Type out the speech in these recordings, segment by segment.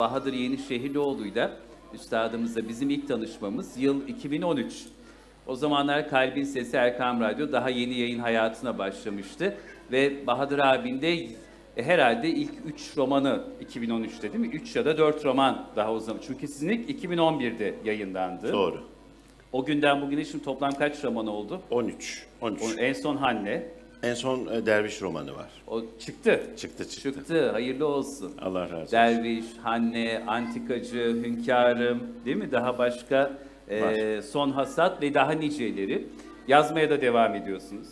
Bahadır Yenişehirlioğlu'yla üstadımızla bizim ilk tanışmamız yıl 2013. O zamanlar Kalbin Sesi Erkam Radyo daha yeni yayın hayatına başlamıştı. Ve Bahadır abin de e, herhalde ilk 3 romanı 2013'te değil mi? 3 ya da 4 roman daha o zaman. Çünkü sizin ilk 2011'de yayınlandı. Doğru. O günden bugüne şimdi toplam kaç roman oldu? 13. 13. O, en son Hanne. En son e, Derviş romanı var. O çıktı. Çıktı çıktı. Çıktı. Hayırlı olsun. Allah razı olsun. Derviş, Hanne, Antikacı, Hünkârım değil mi? Daha başka e. Son Hasat ve daha niceleri. Yazmaya da devam ediyorsunuz.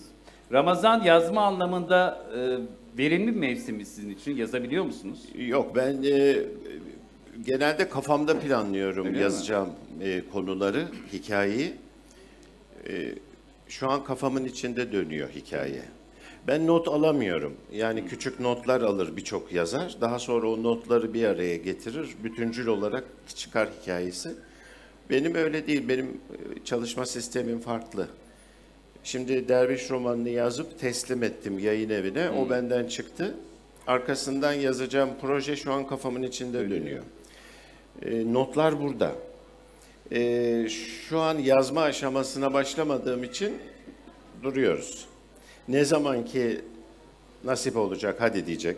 Ramazan yazma anlamında e, verimli bir mevsim mi sizin için? Yazabiliyor musunuz? Yok ben e, genelde kafamda planlıyorum Öyle mi? yazacağım e, konuları, hikayeyi. E, şu an kafamın içinde dönüyor hikaye. Ben not alamıyorum. Yani küçük notlar alır birçok yazar. Daha sonra o notları bir araya getirir. Bütüncül olarak çıkar hikayesi. Benim öyle değil. Benim e, çalışma sistemim farklı. Şimdi Derviş romanını yazıp teslim ettim yayın evine. O benden çıktı. Arkasından yazacağım proje şu an kafamın içinde dönüyor. E, notlar burada. E, şu an yazma aşamasına başlamadığım için duruyoruz. Ne zaman ki nasip olacak, hadi diyecek.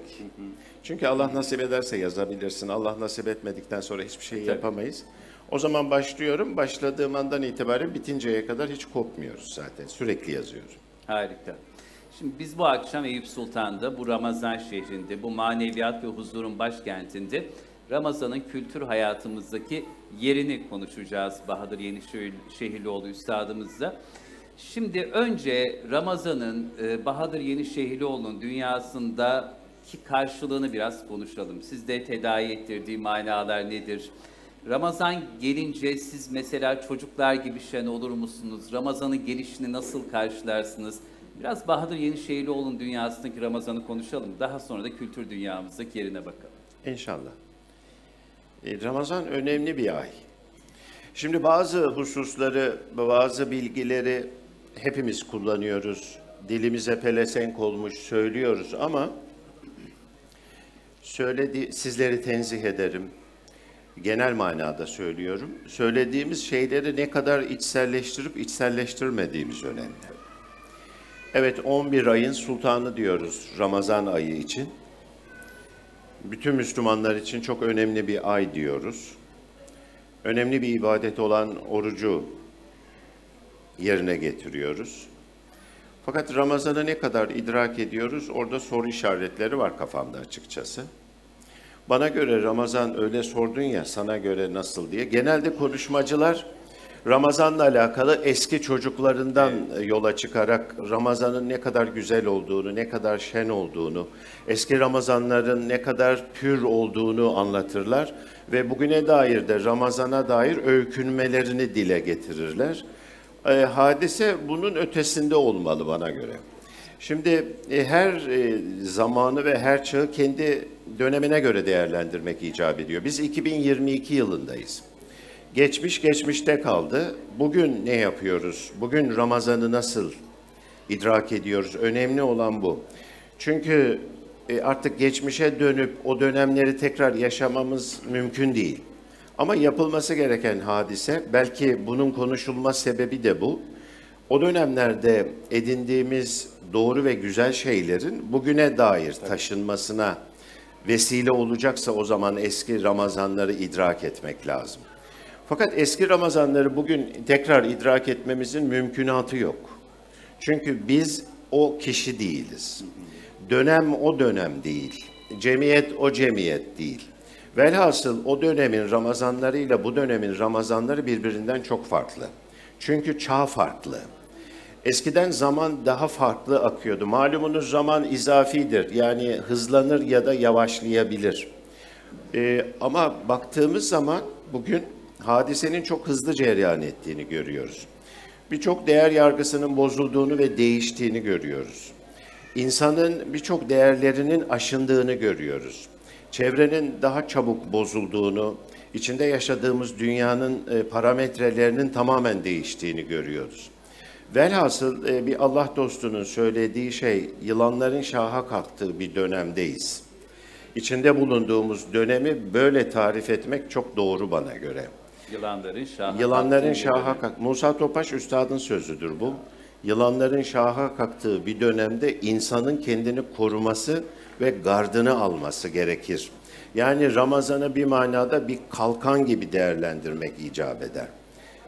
Çünkü Allah nasip ederse yazabilirsin. Allah nasip etmedikten sonra hiçbir şey yapamayız. O zaman başlıyorum. Başladığım andan itibaren bitinceye kadar hiç kopmuyoruz zaten. Sürekli yazıyorum. Harika. Şimdi biz bu akşam Eyüp Sultan'da, bu Ramazan şehrinde, bu maneviyat ve huzurun başkentinde Ramazan'ın kültür hayatımızdaki yerini konuşacağız Bahadır Yenişehirlioğlu üstadımızla. Şimdi önce Ramazan'ın e, Bahadır Yenişehirlioğlu'nun dünyasındaki karşılığını biraz konuşalım. Sizde tedavi ettirdiği manalar nedir? Ramazan gelince siz mesela çocuklar gibi şen olur musunuz? Ramazan'ın gelişini nasıl karşılarsınız? Biraz Bahadır Yenişehirlioğlu'nun dünyasındaki Ramazan'ı konuşalım. Daha sonra da kültür dünyamızdaki yerine bakalım. İnşallah. E, Ramazan önemli bir ay. Şimdi bazı hususları, bazı bilgileri hepimiz kullanıyoruz. Dilimize pelesenk olmuş söylüyoruz ama söyledi sizleri tenzih ederim. Genel manada söylüyorum. Söylediğimiz şeyleri ne kadar içselleştirip içselleştirmediğimiz önemli. Evet 11 ayın sultanı diyoruz Ramazan ayı için. Bütün Müslümanlar için çok önemli bir ay diyoruz. Önemli bir ibadet olan orucu yerine getiriyoruz. Fakat Ramazan'ı ne kadar idrak ediyoruz orada soru işaretleri var kafamda açıkçası. Bana göre Ramazan öyle sordun ya sana göre nasıl diye. Genelde konuşmacılar Ramazan'la alakalı eski çocuklarından yola çıkarak Ramazan'ın ne kadar güzel olduğunu, ne kadar şen olduğunu, eski Ramazanların ne kadar pür olduğunu anlatırlar ve bugüne dair de Ramazan'a dair öykünmelerini dile getirirler. E, hadise bunun ötesinde olmalı bana göre. Şimdi e, her e, zamanı ve her çağı kendi dönemine göre değerlendirmek icap ediyor. Biz 2022 yılındayız. Geçmiş geçmişte kaldı. Bugün ne yapıyoruz? Bugün Ramazan'ı nasıl idrak ediyoruz? Önemli olan bu. Çünkü e, artık geçmişe dönüp o dönemleri tekrar yaşamamız mümkün değil. Ama yapılması gereken hadise, belki bunun konuşulma sebebi de bu. O dönemlerde edindiğimiz doğru ve güzel şeylerin bugüne dair taşınmasına vesile olacaksa o zaman eski Ramazanları idrak etmek lazım. Fakat eski Ramazanları bugün tekrar idrak etmemizin mümkünatı yok. Çünkü biz o kişi değiliz. Dönem o dönem değil. Cemiyet o cemiyet değil. Velhasıl o dönemin Ramazanlarıyla bu dönemin Ramazanları birbirinden çok farklı. Çünkü çağ farklı. Eskiden zaman daha farklı akıyordu. Malumunuz zaman izafidir. Yani hızlanır ya da yavaşlayabilir. Ee, ama baktığımız zaman bugün hadisenin çok hızlı cereyan ettiğini görüyoruz. Birçok değer yargısının bozulduğunu ve değiştiğini görüyoruz. İnsanın birçok değerlerinin aşındığını görüyoruz. Çevrenin daha çabuk bozulduğunu, içinde yaşadığımız dünyanın e, parametrelerinin tamamen değiştiğini görüyoruz. Velhasıl e, bir Allah dostunun söylediği şey, yılanların şaha kalktığı bir dönemdeyiz. içinde bulunduğumuz dönemi böyle tarif etmek çok doğru bana göre. Yılanların şaha Yılanların şaha kalk. Musa Topaş üstadın sözüdür bu. Yılanların şaha kalktığı bir dönemde insanın kendini koruması ve gardını alması gerekir. Yani Ramazan'ı bir manada bir kalkan gibi değerlendirmek icap eder.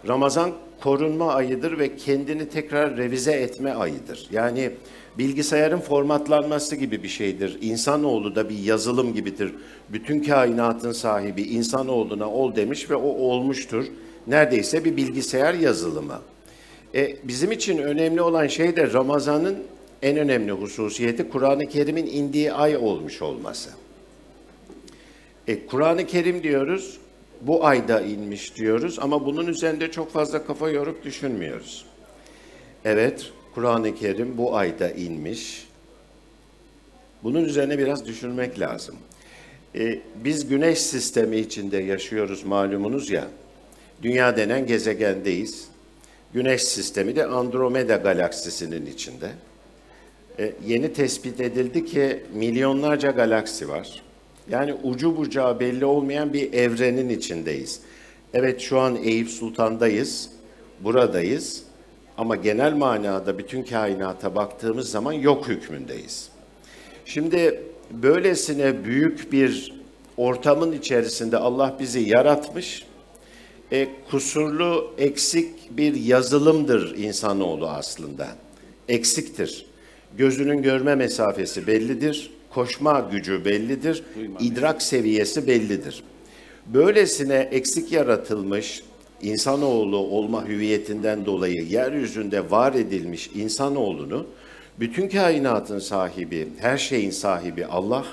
Ramazan korunma ayıdır ve kendini tekrar revize etme ayıdır. Yani bilgisayarın formatlanması gibi bir şeydir. İnsanoğlu da bir yazılım gibidir. Bütün kainatın sahibi insanoğluna ol demiş ve o olmuştur. Neredeyse bir bilgisayar yazılımı. E, bizim için önemli olan şey de Ramazan'ın en önemli hususiyeti Kur'an-ı Kerim'in indiği ay olmuş olması. E, Kur'an-ı Kerim diyoruz, bu ayda inmiş diyoruz ama bunun üzerinde çok fazla kafa yorup düşünmüyoruz. Evet, Kur'an-ı Kerim bu ayda inmiş. Bunun üzerine biraz düşünmek lazım. E, biz güneş sistemi içinde yaşıyoruz malumunuz ya. Dünya denen gezegendeyiz. Güneş sistemi de Andromeda galaksisinin içinde. E, yeni tespit edildi ki milyonlarca galaksi var. Yani ucu bucağı belli olmayan bir evrenin içindeyiz. Evet şu an Eyüp Sultan'dayız, buradayız ama genel manada bütün kainata baktığımız zaman yok hükmündeyiz. Şimdi böylesine büyük bir ortamın içerisinde Allah bizi yaratmış. E, kusurlu, eksik bir yazılımdır insanoğlu aslında. Eksiktir. Gözünün görme mesafesi bellidir, koşma gücü bellidir, idrak seviyesi bellidir. Böylesine eksik yaratılmış insanoğlu olma hüviyetinden dolayı yeryüzünde var edilmiş insanoğlunu bütün kainatın sahibi, her şeyin sahibi Allah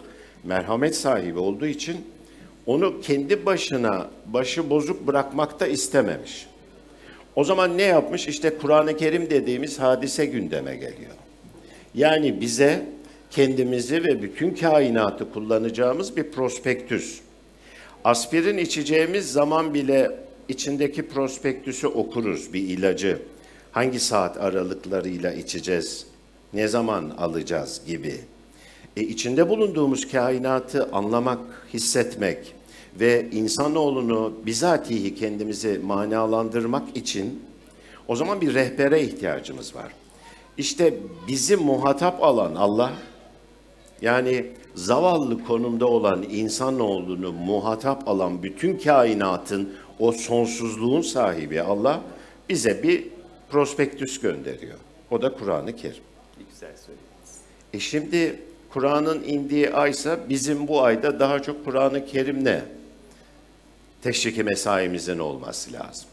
merhamet sahibi olduğu için onu kendi başına başı bozuk bırakmakta istememiş. O zaman ne yapmış? İşte Kur'an-ı Kerim dediğimiz hadise gündeme geliyor. Yani bize kendimizi ve bütün kainatı kullanacağımız bir prospektüs. Aspirin içeceğimiz zaman bile içindeki prospektüsü okuruz bir ilacı. Hangi saat aralıklarıyla içeceğiz, ne zaman alacağız gibi. E, içinde bulunduğumuz kainatı anlamak, hissetmek ve insanoğlunu bizatihi kendimizi manalandırmak için o zaman bir rehbere ihtiyacımız var. İşte bizi muhatap alan Allah, yani zavallı konumda olan insanoğlunu muhatap alan bütün kainatın o sonsuzluğun sahibi Allah bize bir prospektüs gönderiyor. O da Kur'an-ı Kerim. Güzel söylediniz. E şimdi Kur'an'ın indiği aysa bizim bu ayda daha çok Kur'an-ı Kerim'le teşriki mesaimizin olması lazım.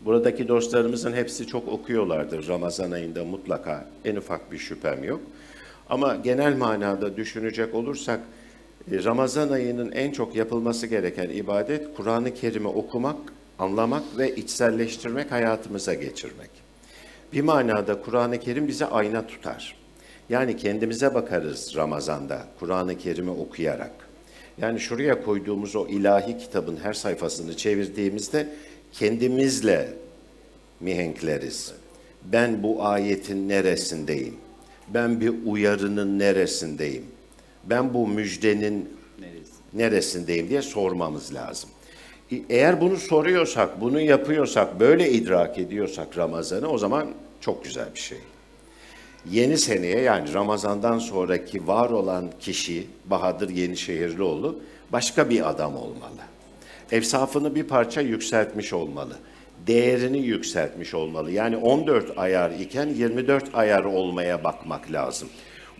Buradaki dostlarımızın hepsi çok okuyorlardır Ramazan ayında mutlaka en ufak bir şüphem yok. Ama genel manada düşünecek olursak Ramazan ayının en çok yapılması gereken ibadet Kur'an-ı Kerim'i okumak, anlamak ve içselleştirmek, hayatımıza geçirmek. Bir manada Kur'an-ı Kerim bize ayna tutar. Yani kendimize bakarız Ramazan'da Kur'an-ı Kerim'i okuyarak. Yani şuraya koyduğumuz o ilahi kitabın her sayfasını çevirdiğimizde kendimizle mihenkleriz. Ben bu ayetin neresindeyim? Ben bir uyarının neresindeyim? Ben bu müjdenin Neresi? neresindeyim diye sormamız lazım. E, Eğer bunu soruyorsak, bunu yapıyorsak, böyle idrak ediyorsak Ramazan'ı o zaman çok güzel bir şey. Yeni seneye yani Ramazan'dan sonraki var olan kişi Bahadır Yenişehirlioğlu başka bir adam olmalı. Efsafını bir parça yükseltmiş olmalı. Değerini yükseltmiş olmalı. Yani 14 ayar iken 24 ayar olmaya bakmak lazım.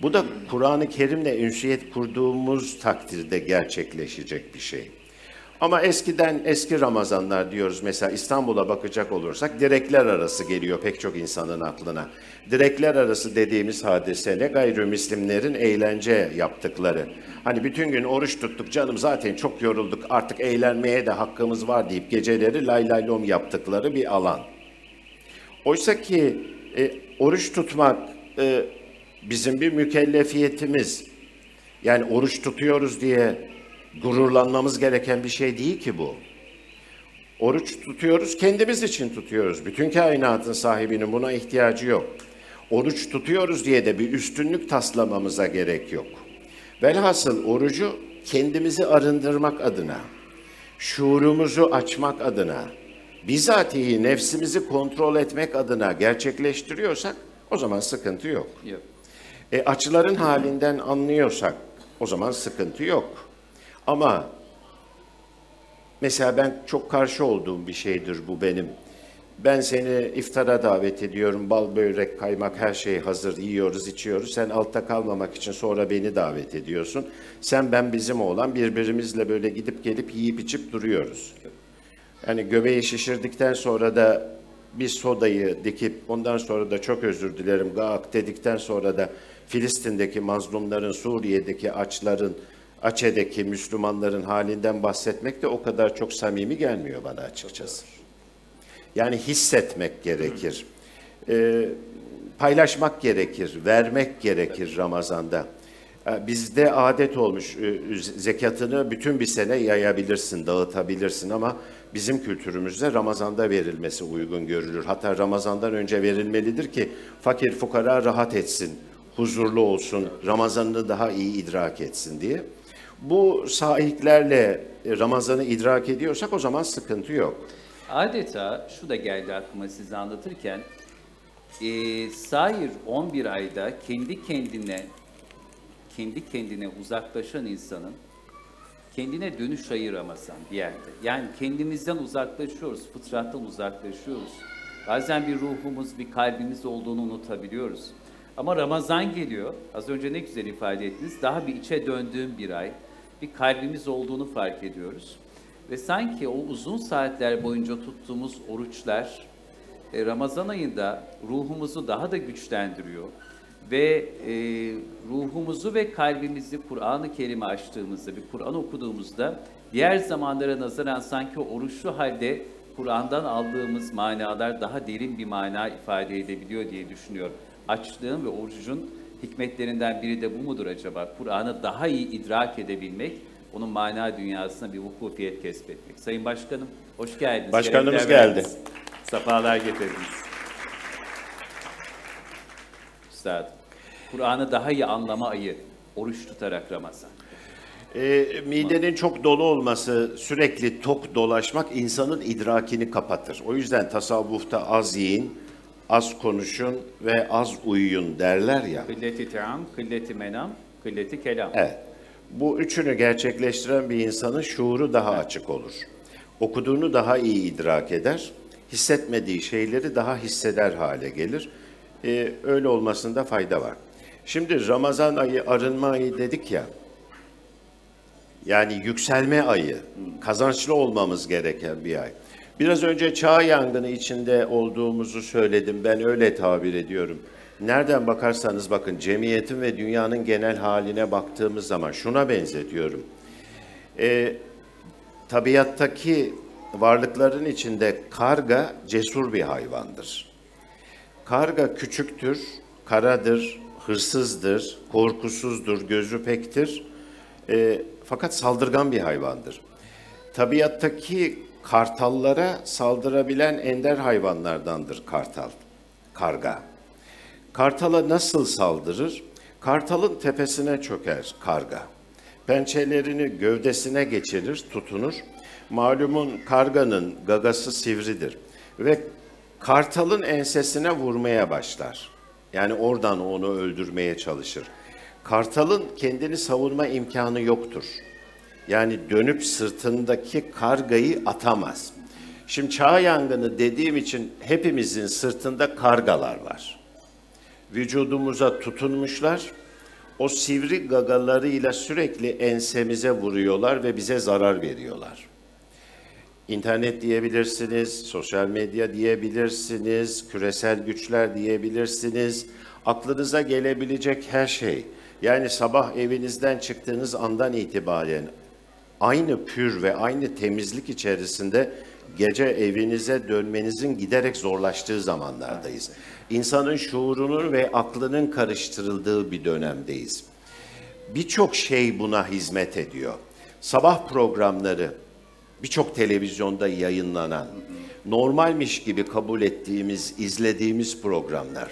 Bu da Kur'an-ı Kerim'le ünsiyet kurduğumuz takdirde gerçekleşecek bir şey. Ama eskiden eski Ramazanlar diyoruz mesela İstanbul'a bakacak olursak direkler arası geliyor pek çok insanın aklına. Direkler arası dediğimiz hadise ne gayrimüslimlerin eğlence yaptıkları. Hani bütün gün oruç tuttuk canım zaten çok yorulduk artık eğlenmeye de hakkımız var deyip geceleri lay lay lom yaptıkları bir alan. Oysa ki e, oruç tutmak e, bizim bir mükellefiyetimiz. Yani oruç tutuyoruz diye gururlanmamız gereken bir şey değil ki bu. Oruç tutuyoruz, kendimiz için tutuyoruz. Bütün kainatın sahibinin buna ihtiyacı yok. Oruç tutuyoruz diye de bir üstünlük taslamamıza gerek yok. Velhasıl orucu kendimizi arındırmak adına, şuurumuzu açmak adına, bizatihi nefsimizi kontrol etmek adına gerçekleştiriyorsak o zaman sıkıntı yok. Yok. E, açıların halinden anlıyorsak o zaman sıkıntı yok. Ama mesela ben çok karşı olduğum bir şeydir bu benim. Ben seni iftara davet ediyorum. Bal, börek, kaymak her şey hazır. Yiyoruz, içiyoruz. Sen altta kalmamak için sonra beni davet ediyorsun. Sen ben bizim olan birbirimizle böyle gidip gelip yiyip içip duruyoruz. Yani göbeği şişirdikten sonra da bir sodayı dikip ondan sonra da çok özür dilerim gak dedikten sonra da Filistin'deki mazlumların, Suriye'deki açların, Açe'deki Müslümanların halinden bahsetmek de o kadar çok samimi gelmiyor bana açıkçası. Yani hissetmek gerekir. Ee, paylaşmak gerekir, vermek gerekir Ramazan'da. Ee, Bizde adet olmuş e, zekatını bütün bir sene yayabilirsin, dağıtabilirsin ama bizim kültürümüzde Ramazan'da verilmesi uygun görülür. Hatta Ramazan'dan önce verilmelidir ki fakir fukara rahat etsin, huzurlu olsun, Ramazan'ını daha iyi idrak etsin diye. Bu sahiplerle Ramazan'ı idrak ediyorsak o zaman sıkıntı yok. Adeta şu da geldi aklıma size anlatırken, e, sair 11 ayda kendi kendine kendi kendine uzaklaşan insanın kendine dönüş ayı Ramazan bir yerde. Yani kendimizden uzaklaşıyoruz, fıtrattan uzaklaşıyoruz. Bazen bir ruhumuz, bir kalbimiz olduğunu unutabiliyoruz. Ama Ramazan geliyor, az önce ne güzel ifade ettiniz, daha bir içe döndüğüm bir ay, bir kalbimiz olduğunu fark ediyoruz. Ve sanki o uzun saatler boyunca tuttuğumuz oruçlar e, Ramazan ayında ruhumuzu daha da güçlendiriyor. Ve e, ruhumuzu ve kalbimizi Kur'an-ı Kerim'i açtığımızda, bir Kur'an okuduğumuzda diğer zamanlara nazaran sanki oruçlu halde Kur'an'dan aldığımız manalar daha derin bir mana ifade edebiliyor diye düşünüyorum. Açlığın ve orucun hikmetlerinden biri de bu mudur acaba? Kur'an'ı daha iyi idrak edebilmek, onun mana dünyasına bir vukufiyet kesbetmek. Sayın Başkanım, hoş geldiniz. Başkanımız geldi. verdiniz. Safalar getirdiniz. Üstadım, Kur'an'ı daha iyi anlama ayı, oruç tutarak Ramazan. E, midenin çok dolu olması, sürekli tok dolaşmak insanın idrakini kapatır. O yüzden tasavvufta az yiyin, az konuşun ve az uyuyun derler ya. Kılleti team, kılleti menam, kılleti kelam. Evet. Bu üçünü gerçekleştiren bir insanın şuuru daha açık olur. Okuduğunu daha iyi idrak eder, hissetmediği şeyleri daha hisseder hale gelir. Ee, öyle olmasında fayda var. Şimdi Ramazan ayı, arınma ayı dedik ya, yani yükselme ayı, kazançlı olmamız gereken bir ay. Biraz önce çağ yangını içinde olduğumuzu söyledim, ben öyle tabir ediyorum. Nereden bakarsanız bakın, cemiyetin ve dünyanın genel haline baktığımız zaman şuna benzetiyorum. Ee, tabiattaki varlıkların içinde karga cesur bir hayvandır. Karga küçüktür, karadır, hırsızdır, korkusuzdur, gözü pektir. Ee, fakat saldırgan bir hayvandır. Tabiattaki kartallara saldırabilen ender hayvanlardandır kartal, karga. Kartala nasıl saldırır? Kartalın tepesine çöker karga. Pençelerini gövdesine geçirir, tutunur. Malumun karganın gagası sivridir ve kartalın ensesine vurmaya başlar. Yani oradan onu öldürmeye çalışır. Kartalın kendini savunma imkanı yoktur. Yani dönüp sırtındaki kargayı atamaz. Şimdi çağ yangını dediğim için hepimizin sırtında kargalar var. Vücudumuza tutunmuşlar. O sivri gagalarıyla sürekli ensemize vuruyorlar ve bize zarar veriyorlar. İnternet diyebilirsiniz, sosyal medya diyebilirsiniz, küresel güçler diyebilirsiniz. Aklınıza gelebilecek her şey. Yani sabah evinizden çıktığınız andan itibaren aynı pür ve aynı temizlik içerisinde gece evinize dönmenizin giderek zorlaştığı zamanlardayız. İnsanın şuurunun ve aklının karıştırıldığı bir dönemdeyiz. Birçok şey buna hizmet ediyor. Sabah programları, birçok televizyonda yayınlanan, normalmiş gibi kabul ettiğimiz, izlediğimiz programlar.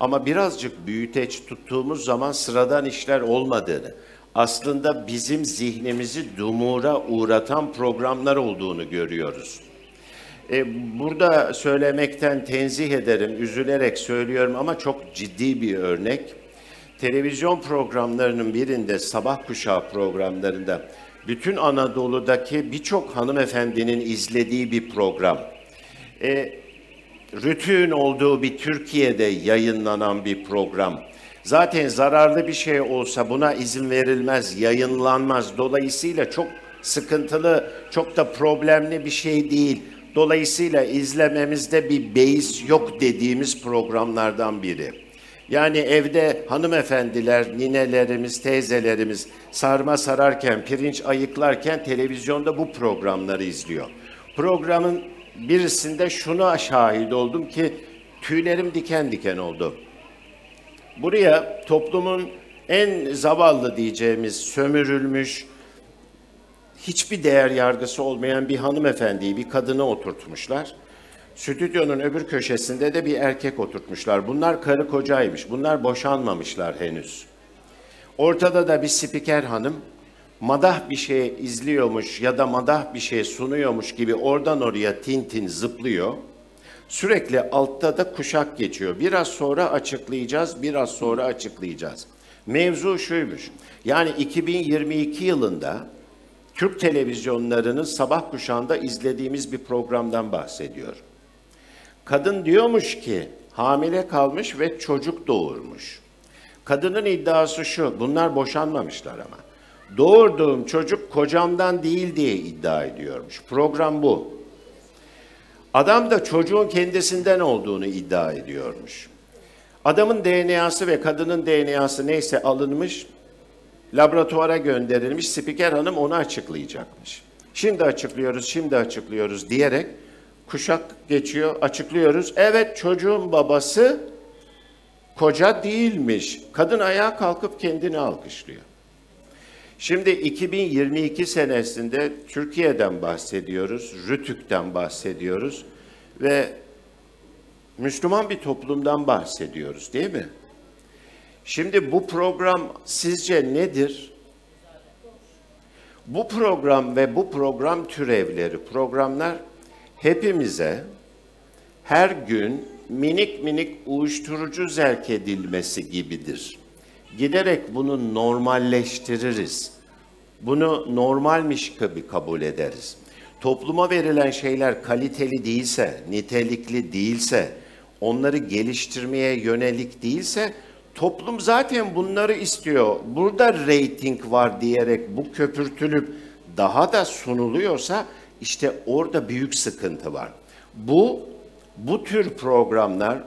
Ama birazcık büyüteç tuttuğumuz zaman sıradan işler olmadığını, aslında bizim zihnimizi dumura uğratan programlar olduğunu görüyoruz. E, burada söylemekten tenzih ederim, üzülerek söylüyorum ama çok ciddi bir örnek. Televizyon programlarının birinde, sabah kuşağı programlarında bütün Anadolu'daki birçok hanımefendinin izlediği bir program. E, rütüğün olduğu bir Türkiye'de yayınlanan bir program. Zaten zararlı bir şey olsa buna izin verilmez, yayınlanmaz. Dolayısıyla çok sıkıntılı, çok da problemli bir şey değil. Dolayısıyla izlememizde bir beis yok dediğimiz programlardan biri. Yani evde hanımefendiler, ninelerimiz, teyzelerimiz sarma sararken, pirinç ayıklarken televizyonda bu programları izliyor. Programın birisinde şuna şahit oldum ki tüylerim diken diken oldu. Buraya toplumun en zavallı diyeceğimiz sömürülmüş, hiçbir değer yargısı olmayan bir hanımefendiyi, bir kadını oturtmuşlar. Stüdyonun öbür köşesinde de bir erkek oturtmuşlar. Bunlar karı kocaymış. Bunlar boşanmamışlar henüz. Ortada da bir spiker hanım madah bir şey izliyormuş ya da madah bir şey sunuyormuş gibi oradan oraya tintin zıplıyor. Sürekli altta da kuşak geçiyor. Biraz sonra açıklayacağız, biraz sonra açıklayacağız. Mevzu şuymuş. Yani 2022 yılında Türk televizyonlarının sabah kuşağında izlediğimiz bir programdan bahsediyor. Kadın diyormuş ki hamile kalmış ve çocuk doğurmuş. Kadının iddiası şu, bunlar boşanmamışlar ama. Doğurduğum çocuk kocamdan değil diye iddia ediyormuş. Program bu. Adam da çocuğun kendisinden olduğunu iddia ediyormuş. Adamın DNA'sı ve kadının DNA'sı neyse alınmış, laboratuvara gönderilmiş, spiker hanım onu açıklayacakmış. Şimdi açıklıyoruz, şimdi açıklıyoruz diyerek kuşak geçiyor, açıklıyoruz. Evet çocuğun babası koca değilmiş. Kadın ayağa kalkıp kendini alkışlıyor. Şimdi 2022 senesinde Türkiye'den bahsediyoruz, Rütük'ten bahsediyoruz ve Müslüman bir toplumdan bahsediyoruz değil mi? Şimdi bu program sizce nedir? Bu program ve bu program türevleri, programlar hepimize her gün minik minik uyuşturucu zerk edilmesi gibidir. Giderek bunu normalleştiririz. Bunu normalmiş gibi kabul ederiz. Topluma verilen şeyler kaliteli değilse, nitelikli değilse, onları geliştirmeye yönelik değilse toplum zaten bunları istiyor. Burada reyting var diyerek bu köpürtülüp daha da sunuluyorsa işte orada büyük sıkıntı var. Bu bu tür programlar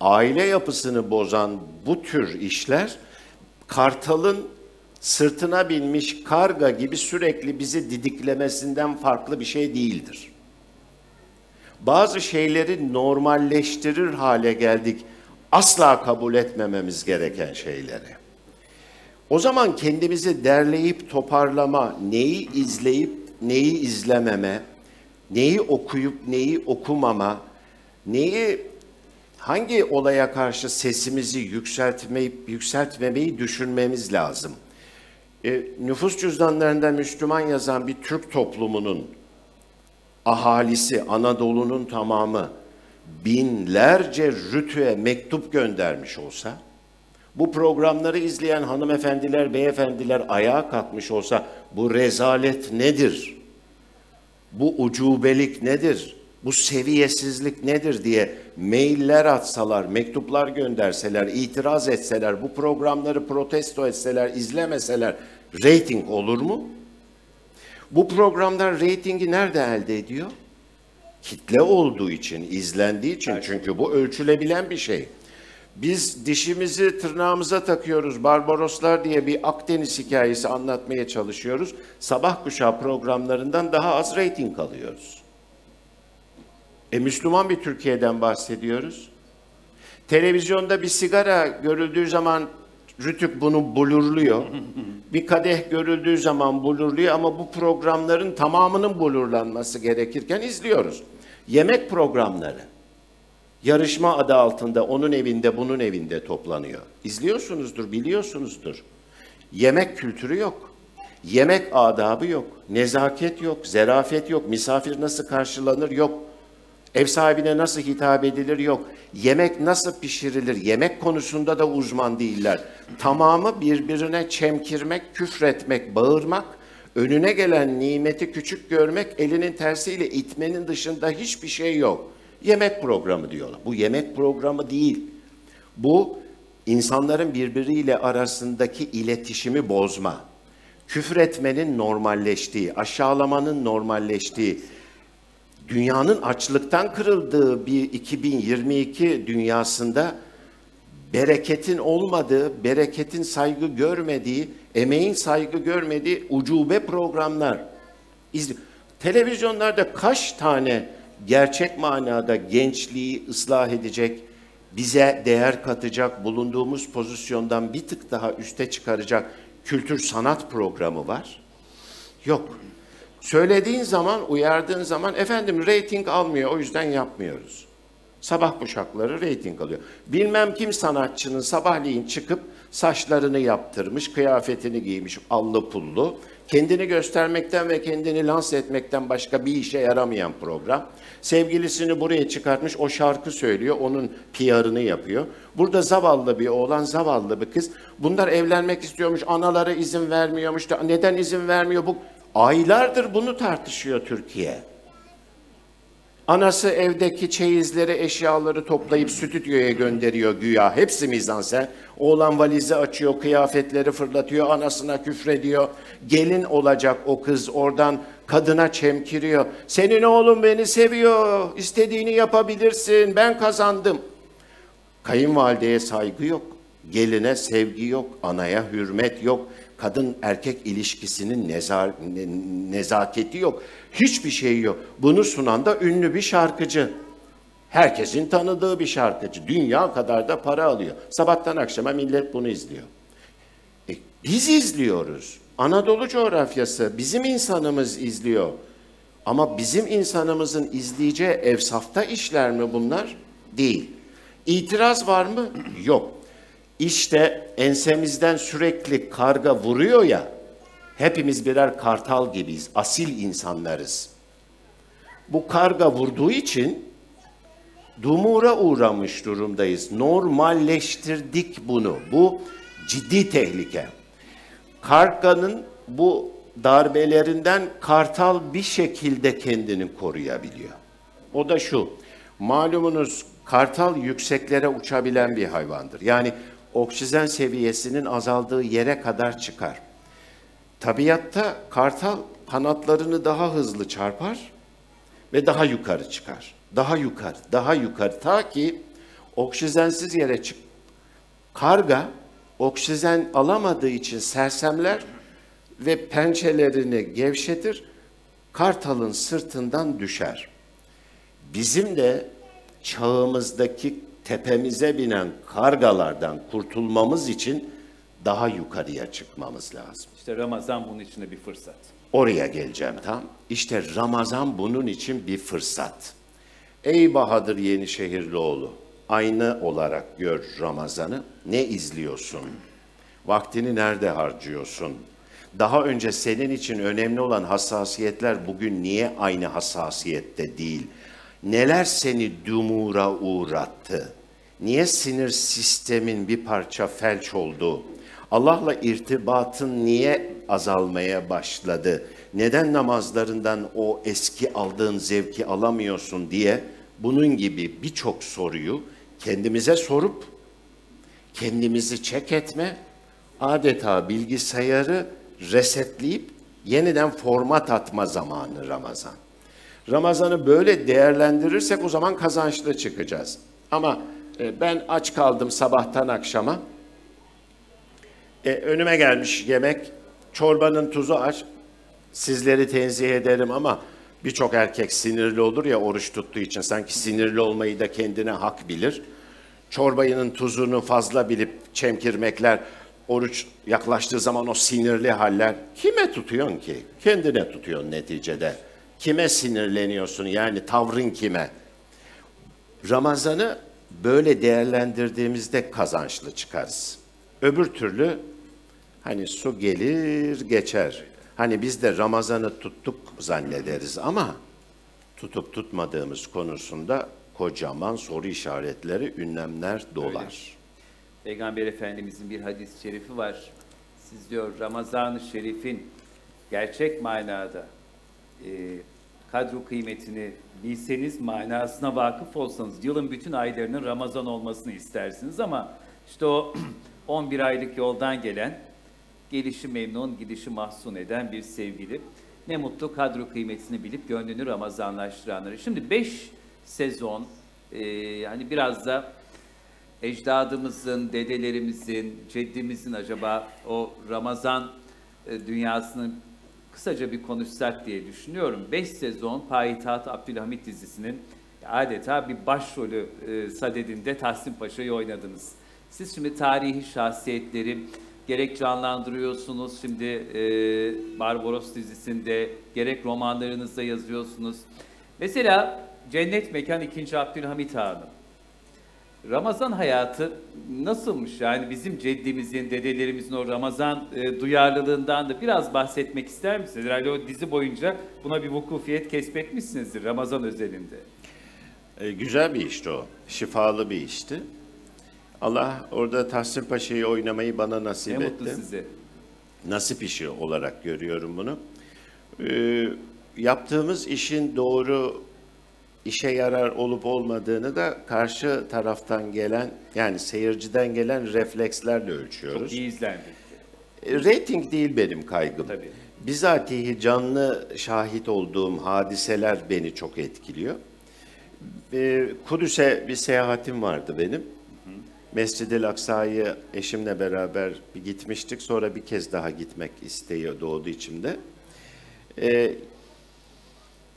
aile yapısını bozan bu tür işler kartalın sırtına binmiş karga gibi sürekli bizi didiklemesinden farklı bir şey değildir. Bazı şeyleri normalleştirir hale geldik. Asla kabul etmememiz gereken şeyleri. O zaman kendimizi derleyip toparlama, neyi izleyip neyi izlememe, neyi okuyup neyi okumama, neyi hangi olaya karşı sesimizi yükseltmeyip yükseltmemeyi düşünmemiz lazım. E, nüfus cüzdanlarında Müslüman yazan bir Türk toplumunun ahalisi, Anadolu'nun tamamı binlerce rütüye mektup göndermiş olsa, bu programları izleyen hanımefendiler, beyefendiler ayağa kalkmış olsa bu rezalet nedir? Bu ucubelik nedir? Bu seviyesizlik nedir diye mailler atsalar, mektuplar gönderseler, itiraz etseler, bu programları protesto etseler, izlemeseler reyting olur mu? Bu programlar reytingi nerede elde ediyor? Kitle olduğu için, izlendiği için. Çünkü bu ölçülebilen bir şey. Biz dişimizi tırnağımıza takıyoruz. Barbaroslar diye bir Akdeniz hikayesi anlatmaya çalışıyoruz. Sabah kuşağı programlarından daha az reyting alıyoruz. E Müslüman bir Türkiye'den bahsediyoruz. Televizyonda bir sigara görüldüğü zaman Rütük bunu bulurluyor. Bir kadeh görüldüğü zaman bulurluyor ama bu programların tamamının bulurlanması gerekirken izliyoruz. Yemek programları. Yarışma adı altında onun evinde bunun evinde toplanıyor. İzliyorsunuzdur, biliyorsunuzdur. Yemek kültürü yok. Yemek adabı yok. Nezaket yok, zerafet yok. Misafir nasıl karşılanır yok. Ev sahibine nasıl hitap edilir yok. Yemek nasıl pişirilir? Yemek konusunda da uzman değiller. Tamamı birbirine çemkirmek, küfretmek, bağırmak, önüne gelen nimeti küçük görmek, elinin tersiyle itmenin dışında hiçbir şey yok. Yemek programı diyorlar. Bu yemek programı değil. Bu insanların birbiriyle arasındaki iletişimi bozma. Küfür etmenin normalleştiği, aşağılamanın normalleştiği, dünyanın açlıktan kırıldığı bir 2022 dünyasında bereketin olmadığı, bereketin saygı görmediği, emeğin saygı görmediği ucube programlar. İzle. Televizyonlarda kaç tane gerçek manada gençliği ıslah edecek, bize değer katacak, bulunduğumuz pozisyondan bir tık daha üste çıkaracak kültür sanat programı var? Yok. Söylediğin zaman, uyardığın zaman efendim reyting almıyor o yüzden yapmıyoruz. Sabah kuşakları reyting alıyor. Bilmem kim sanatçının sabahleyin çıkıp saçlarını yaptırmış, kıyafetini giymiş, allı pullu. Kendini göstermekten ve kendini lanse etmekten başka bir işe yaramayan program. Sevgilisini buraya çıkartmış, o şarkı söylüyor, onun PR'ını yapıyor. Burada zavallı bir oğlan, zavallı bir kız. Bunlar evlenmek istiyormuş, anaları izin vermiyormuş. Da, neden izin vermiyor bu? Aylardır bunu tartışıyor Türkiye. Anası evdeki çeyizleri, eşyaları toplayıp stüdyoya gönderiyor güya. Hepsi mizansen. Oğlan valizi açıyor, kıyafetleri fırlatıyor, anasına küfrediyor. Gelin olacak o kız oradan kadına çemkiriyor. Senin oğlun beni seviyor, istediğini yapabilirsin, ben kazandım. Kayınvalideye saygı yok, geline sevgi yok, anaya hürmet yok, kadın erkek ilişkisinin nezar, ne, nezaketi yok. Hiçbir şey yok. Bunu sunan da ünlü bir şarkıcı. Herkesin tanıdığı bir şarkıcı. Dünya kadar da para alıyor. Sabahtan akşama millet bunu izliyor. E, biz izliyoruz. Anadolu coğrafyası bizim insanımız izliyor. Ama bizim insanımızın izleyeceği evsafta işler mi bunlar? Değil. İtiraz var mı? Yok. İşte ensemizden sürekli karga vuruyor ya, hepimiz birer kartal gibiyiz, asil insanlarız. Bu karga vurduğu için dumura uğramış durumdayız. Normalleştirdik bunu. Bu ciddi tehlike. Karganın bu darbelerinden kartal bir şekilde kendini koruyabiliyor. O da şu, malumunuz kartal yükseklere uçabilen bir hayvandır. Yani oksijen seviyesinin azaldığı yere kadar çıkar. Tabiatta kartal kanatlarını daha hızlı çarpar ve daha yukarı çıkar. Daha yukarı, daha yukarı ta ki oksijensiz yere çık. Karga oksijen alamadığı için sersemler ve pençelerini gevşetir. Kartalın sırtından düşer. Bizim de çağımızdaki tepemize binen kargalardan kurtulmamız için daha yukarıya çıkmamız lazım. İşte Ramazan bunun için de bir fırsat. Oraya geleceğim tam. İşte Ramazan bunun için bir fırsat. Ey Bahadır Yenişehirlioğlu, aynı olarak gör Ramazan'ı. Ne izliyorsun? Vaktini nerede harcıyorsun? Daha önce senin için önemli olan hassasiyetler bugün niye aynı hassasiyette değil? Neler seni dumura uğrattı? Niye sinir sistemin bir parça felç oldu? Allah'la irtibatın niye azalmaya başladı? Neden namazlarından o eski aldığın zevki alamıyorsun diye bunun gibi birçok soruyu kendimize sorup kendimizi çek etme, adeta bilgisayarı resetleyip yeniden format atma zamanı Ramazan. Ramazan'ı böyle değerlendirirsek o zaman kazançlı çıkacağız. Ama e, ben aç kaldım sabahtan akşama. E, önüme gelmiş yemek, çorbanın tuzu aç. Sizleri tenzih ederim ama birçok erkek sinirli olur ya oruç tuttuğu için. Sanki sinirli olmayı da kendine hak bilir. Çorbayının tuzunu fazla bilip çemkirmekler, oruç yaklaştığı zaman o sinirli haller. Kime tutuyorsun ki? Kendine tutuyorsun neticede. Kime sinirleniyorsun yani tavrın kime? Ramazan'ı böyle değerlendirdiğimizde kazançlı çıkarız. Öbür türlü Hani su gelir geçer. Hani biz de Ramazan'ı tuttuk zannederiz ama tutup tutmadığımız konusunda kocaman soru işaretleri, ünlemler dolar. Peygamber Efendimizin bir hadis-i şerifi var. Siz diyor Ramazan-ı Şerif'in gerçek manada e, kadru kıymetini bilseniz, manasına vakıf olsanız, yılın bütün aylarının Ramazan olmasını istersiniz ama işte o 11 aylık yoldan gelen, gelişi memnun, gidişi mahzun eden bir sevgili. Ne mutlu kadro kıymetini bilip gönlünü Ramazanlaştıranları. Şimdi 5 sezon, e, hani biraz da ecdadımızın, dedelerimizin, ceddimizin acaba o Ramazan e, dünyasını kısaca bir konuşsak diye düşünüyorum. 5 sezon Payitaht Abdülhamit dizisinin adeta bir başrolü e, sadedinde Tahsin Paşa'yı oynadınız. Siz şimdi tarihi şahsiyetleri gerek canlandırıyorsunuz şimdi e, Barbaros dizisinde, gerek romanlarınızda yazıyorsunuz. Mesela Cennet Mekan 2. Abdülhamit Hanım. Ramazan hayatı nasılmış? Yani bizim ceddimizin, dedelerimizin o Ramazan e, duyarlılığından da biraz bahsetmek ister misiniz? Herhalde o dizi boyunca buna bir vukufiyet kesbetmişsinizdir Ramazan özelinde. E, güzel bir işti o. Şifalı bir işti. Allah orada Tahsin Paşa'yı oynamayı bana nasip Ne etti. mutlu size. Nasip işi olarak görüyorum bunu. E, yaptığımız işin doğru işe yarar olup olmadığını da karşı taraftan gelen yani seyirciden gelen reflekslerle ölçüyoruz. Çok iyi izlendi. E, Rating değil benim kaygım. Tabii. Bizatihi canlı şahit olduğum hadiseler beni çok etkiliyor. E, Kudüs'e bir seyahatim vardı benim. Mescid-i Aksa'yı eşimle beraber bir gitmiştik. Sonra bir kez daha gitmek isteği doğdu içimde. E,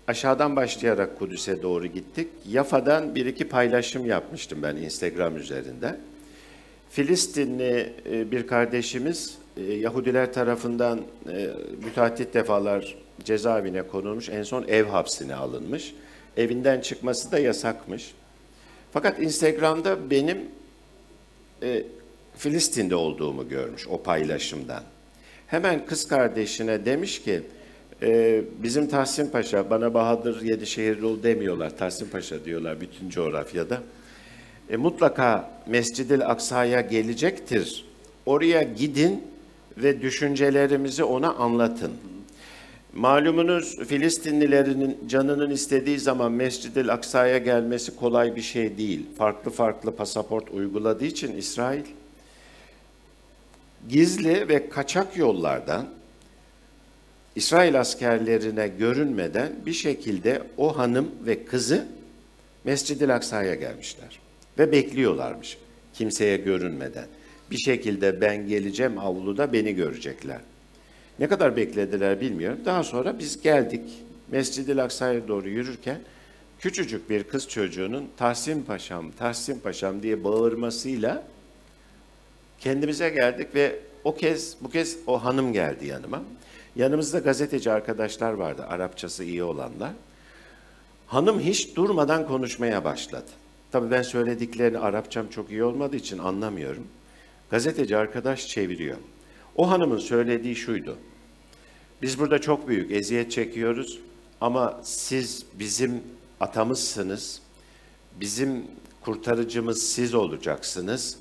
aşağıdan başlayarak Kudüs'e doğru gittik. Yafa'dan bir iki paylaşım yapmıştım ben Instagram üzerinden. Filistinli e, bir kardeşimiz e, Yahudiler tarafından e, müteahhit defalar cezaevine konulmuş. En son ev hapsine alınmış. Evinden çıkması da yasakmış. Fakat Instagram'da benim e, Filistin'de olduğumu görmüş o paylaşımdan. Hemen kız kardeşine demiş ki e, bizim Tahsin Paşa bana Bahadır Yedişehirlioğlu demiyorlar. Tahsin Paşa diyorlar bütün coğrafyada. E, mutlaka Mescid-i Aksa'ya gelecektir. Oraya gidin ve düşüncelerimizi ona anlatın. Malumunuz Filistinlilerin canının istediği zaman Mescid-i Aksa'ya gelmesi kolay bir şey değil. Farklı farklı pasaport uyguladığı için İsrail gizli ve kaçak yollardan İsrail askerlerine görünmeden bir şekilde o hanım ve kızı Mescid-i Aksa'ya gelmişler ve bekliyorlarmış kimseye görünmeden. Bir şekilde ben geleceğim avluda beni görecekler. Ne kadar beklediler bilmiyorum. Daha sonra biz geldik. Mescid-i Aksa'ya doğru yürürken küçücük bir kız çocuğunun Tahsin Paşam, Tahsin Paşam diye bağırmasıyla kendimize geldik ve o kez bu kez o hanım geldi yanıma. Yanımızda gazeteci arkadaşlar vardı, Arapçası iyi olanlar. Hanım hiç durmadan konuşmaya başladı. Tabii ben söylediklerini Arapçam çok iyi olmadığı için anlamıyorum. Gazeteci arkadaş çeviriyor. O hanımın söylediği şuydu. Biz burada çok büyük eziyet çekiyoruz ama siz bizim atamızsınız. Bizim kurtarıcımız siz olacaksınız.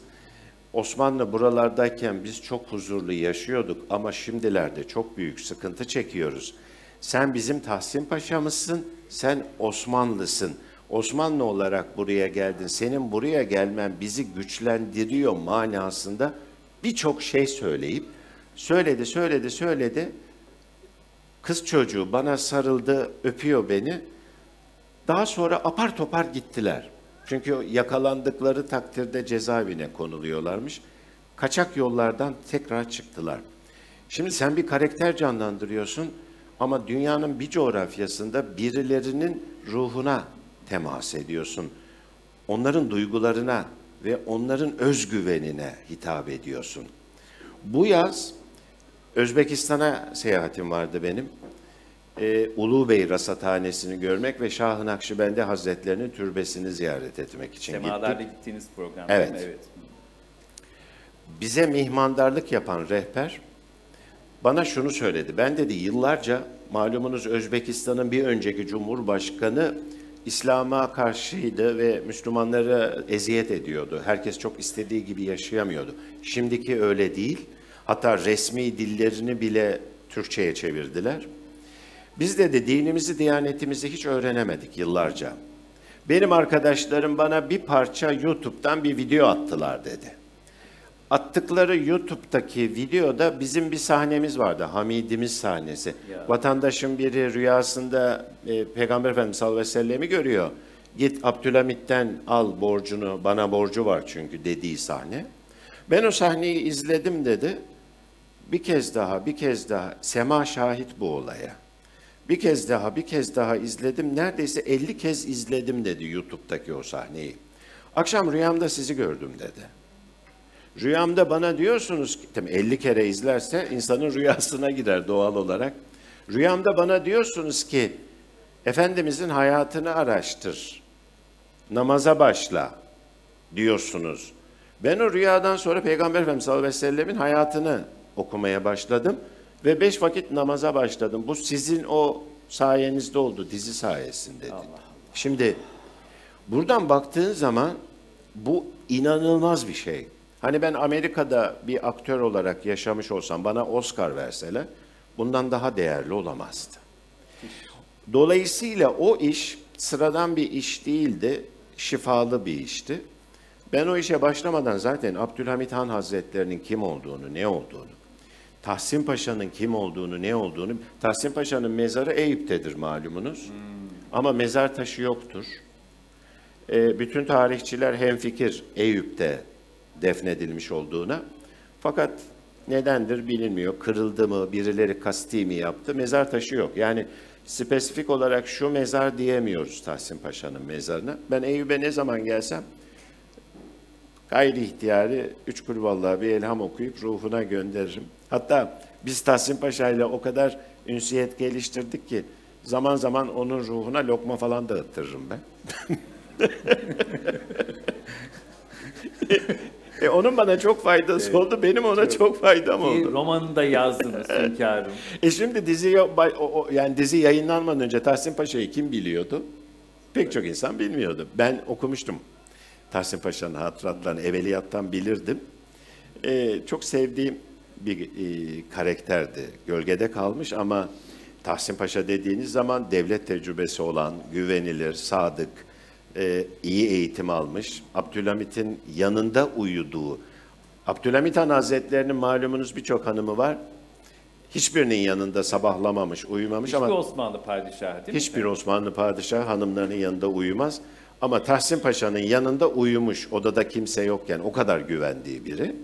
Osmanlı buralardayken biz çok huzurlu yaşıyorduk ama şimdilerde çok büyük sıkıntı çekiyoruz. Sen bizim Tahsin Paşa'mızsın, sen Osmanlısın. Osmanlı olarak buraya geldin. Senin buraya gelmen bizi güçlendiriyor manasında birçok şey söyleyip söyledi, söyledi, söyledi. Kız çocuğu bana sarıldı, öpüyor beni. Daha sonra apar topar gittiler. Çünkü yakalandıkları takdirde cezaevine konuluyorlarmış. Kaçak yollardan tekrar çıktılar. Şimdi sen bir karakter canlandırıyorsun ama dünyanın bir coğrafyasında birilerinin ruhuna temas ediyorsun. Onların duygularına ve onların özgüvenine hitap ediyorsun. Bu yaz Özbekistan'a seyahatim vardı benim. Ee, Ulu Bey Rasathanesi'ni görmek ve Şah-ı Nakşibendi Hazretlerinin türbesini ziyaret etmek için Semalarda gittik. gittiğiniz program. Evet. evet. Bize mihmandarlık yapan rehber bana şunu söyledi. Ben dedi yıllarca malumunuz Özbekistan'ın bir önceki cumhurbaşkanı İslam'a karşıydı ve Müslümanlara eziyet ediyordu. Herkes çok istediği gibi yaşayamıyordu. Şimdiki öyle değil. Hatta resmi dillerini bile Türkçe'ye çevirdiler. Biz de de dinimizi, diyanetimizi hiç öğrenemedik yıllarca. Benim arkadaşlarım bana bir parça YouTube'dan bir video attılar dedi. Attıkları YouTube'daki videoda bizim bir sahnemiz vardı. Hamidimiz sahnesi. Ya. Vatandaşın biri rüyasında e, Peygamber Efendimiz sallallahu aleyhi ve sellem'i görüyor. Git Abdülhamit'ten al borcunu, bana borcu var çünkü dediği sahne. Ben o sahneyi izledim dedi. Bir kez daha, bir kez daha sema şahit bu olaya. Bir kez daha, bir kez daha izledim. Neredeyse 50 kez izledim dedi YouTube'daki o sahneyi. Akşam rüyamda sizi gördüm dedi. Rüyamda bana diyorsunuz ki, tabii 50 kere izlerse insanın rüyasına girer doğal olarak. Rüyamda bana diyorsunuz ki, Efendimizin hayatını araştır, namaza başla diyorsunuz. Ben o rüyadan sonra Peygamber Efendimiz sallallahu aleyhi ve sellemin hayatını okumaya başladım ve beş vakit namaza başladım. Bu sizin o sayenizde oldu, dizi sayesinde. dedi. Şimdi buradan baktığın zaman bu inanılmaz bir şey. Hani ben Amerika'da bir aktör olarak yaşamış olsam bana Oscar verseler bundan daha değerli olamazdı. Dolayısıyla o iş sıradan bir iş değildi, şifalı bir işti. Ben o işe başlamadan zaten Abdülhamit Han Hazretlerinin kim olduğunu, ne olduğunu, Tahsin Paşa'nın kim olduğunu, ne olduğunu, Tahsin Paşa'nın mezarı Eyüp'tedir malumunuz. Ama mezar taşı yoktur. E, bütün tarihçiler hemfikir Eyüp'te defnedilmiş olduğuna. Fakat nedendir bilinmiyor. Kırıldı mı, birileri kasti mi yaptı? Mezar taşı yok. Yani spesifik olarak şu mezar diyemiyoruz Tahsin Paşa'nın mezarına. Ben Eyüp'e ne zaman gelsem gayri ihtiyari üç kulvallahi bir elham okuyup ruhuna gönderirim. Hatta biz Tahsin Paşa ile o kadar ünsiyet geliştirdik ki zaman zaman onun ruhuna lokma falan dağıttırırım ben. E, onun bana çok faydası oldu, benim ona çok faydam oldu. romanını da yazdınız hünkârım. E şimdi dizi yani dizi yayınlanmadan önce Tahsin Paşa'yı kim biliyordu? Pek çok insan bilmiyordu. Ben okumuştum Tahsin Paşa'nın hatıratlarını evveliyattan bilirdim. E, çok sevdiğim bir e, karakterdi. Gölgede kalmış ama Tahsin Paşa dediğiniz zaman devlet tecrübesi olan, güvenilir, sadık, e, iyi eğitim almış. Abdülhamit'in yanında uyuduğu. Abdülhamit Han Hazretleri'nin malumunuz birçok hanımı var. Hiçbirinin yanında sabahlamamış, uyumamış Hiçbir ama Osmanlı padişahı değil mi? hiçbir Osmanlı padişahı hanımlarının yanında uyumaz. Ama Tahsin Paşa'nın yanında uyumuş, odada kimse yokken o kadar güvendiği biri.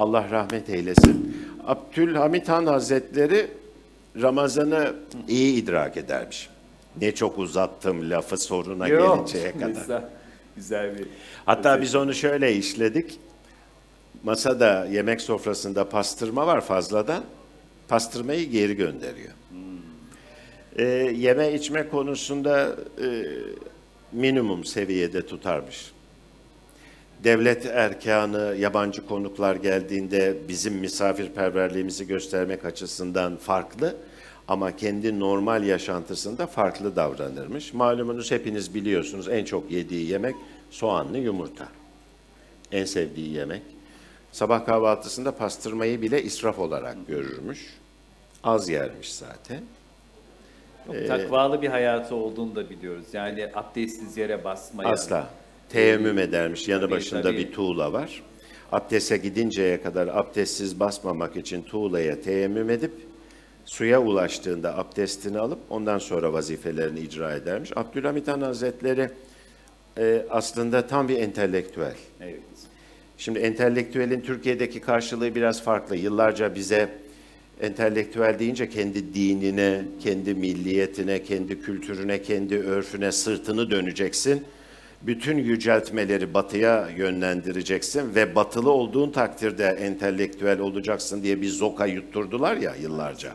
Allah rahmet eylesin. Abdülhamit Han Hazretleri Ramazan'ı iyi idrak edermiş. Ne çok uzattım lafı soruna Yok, gelinceye kadar. Güzel, güzel bir... Hatta biz onu şöyle işledik. Masada yemek sofrasında pastırma var fazladan. Pastırmayı geri gönderiyor. Ee, yeme içme konusunda e, minimum seviyede tutarmış. Devlet erkanı, yabancı konuklar geldiğinde bizim misafirperverliğimizi göstermek açısından farklı ama kendi normal yaşantısında farklı davranırmış. Malumunuz hepiniz biliyorsunuz en çok yediği yemek soğanlı yumurta. En sevdiği yemek. Sabah kahvaltısında pastırmayı bile israf olarak görürmüş. Az yermiş zaten. Çok takvalı bir hayatı olduğunu da biliyoruz. Yani abdestsiz yere basmayan. Asla. Teyemmüm edermiş. Yanı Tabii, başında tabii. bir tuğla var. Abdeste gidinceye kadar abdestsiz basmamak için tuğlaya teyemmüm edip suya ulaştığında abdestini alıp ondan sonra vazifelerini icra edermiş. Abdülhamit Han Hazretleri e, aslında tam bir entelektüel. Evet. Şimdi entelektüelin Türkiye'deki karşılığı biraz farklı. Yıllarca bize entelektüel deyince kendi dinine, kendi milliyetine, kendi kültürüne, kendi örfüne sırtını döneceksin. Bütün yüceltmeleri batıya yönlendireceksin ve batılı olduğun takdirde entelektüel olacaksın diye bir zoka yutturdular ya yıllarca.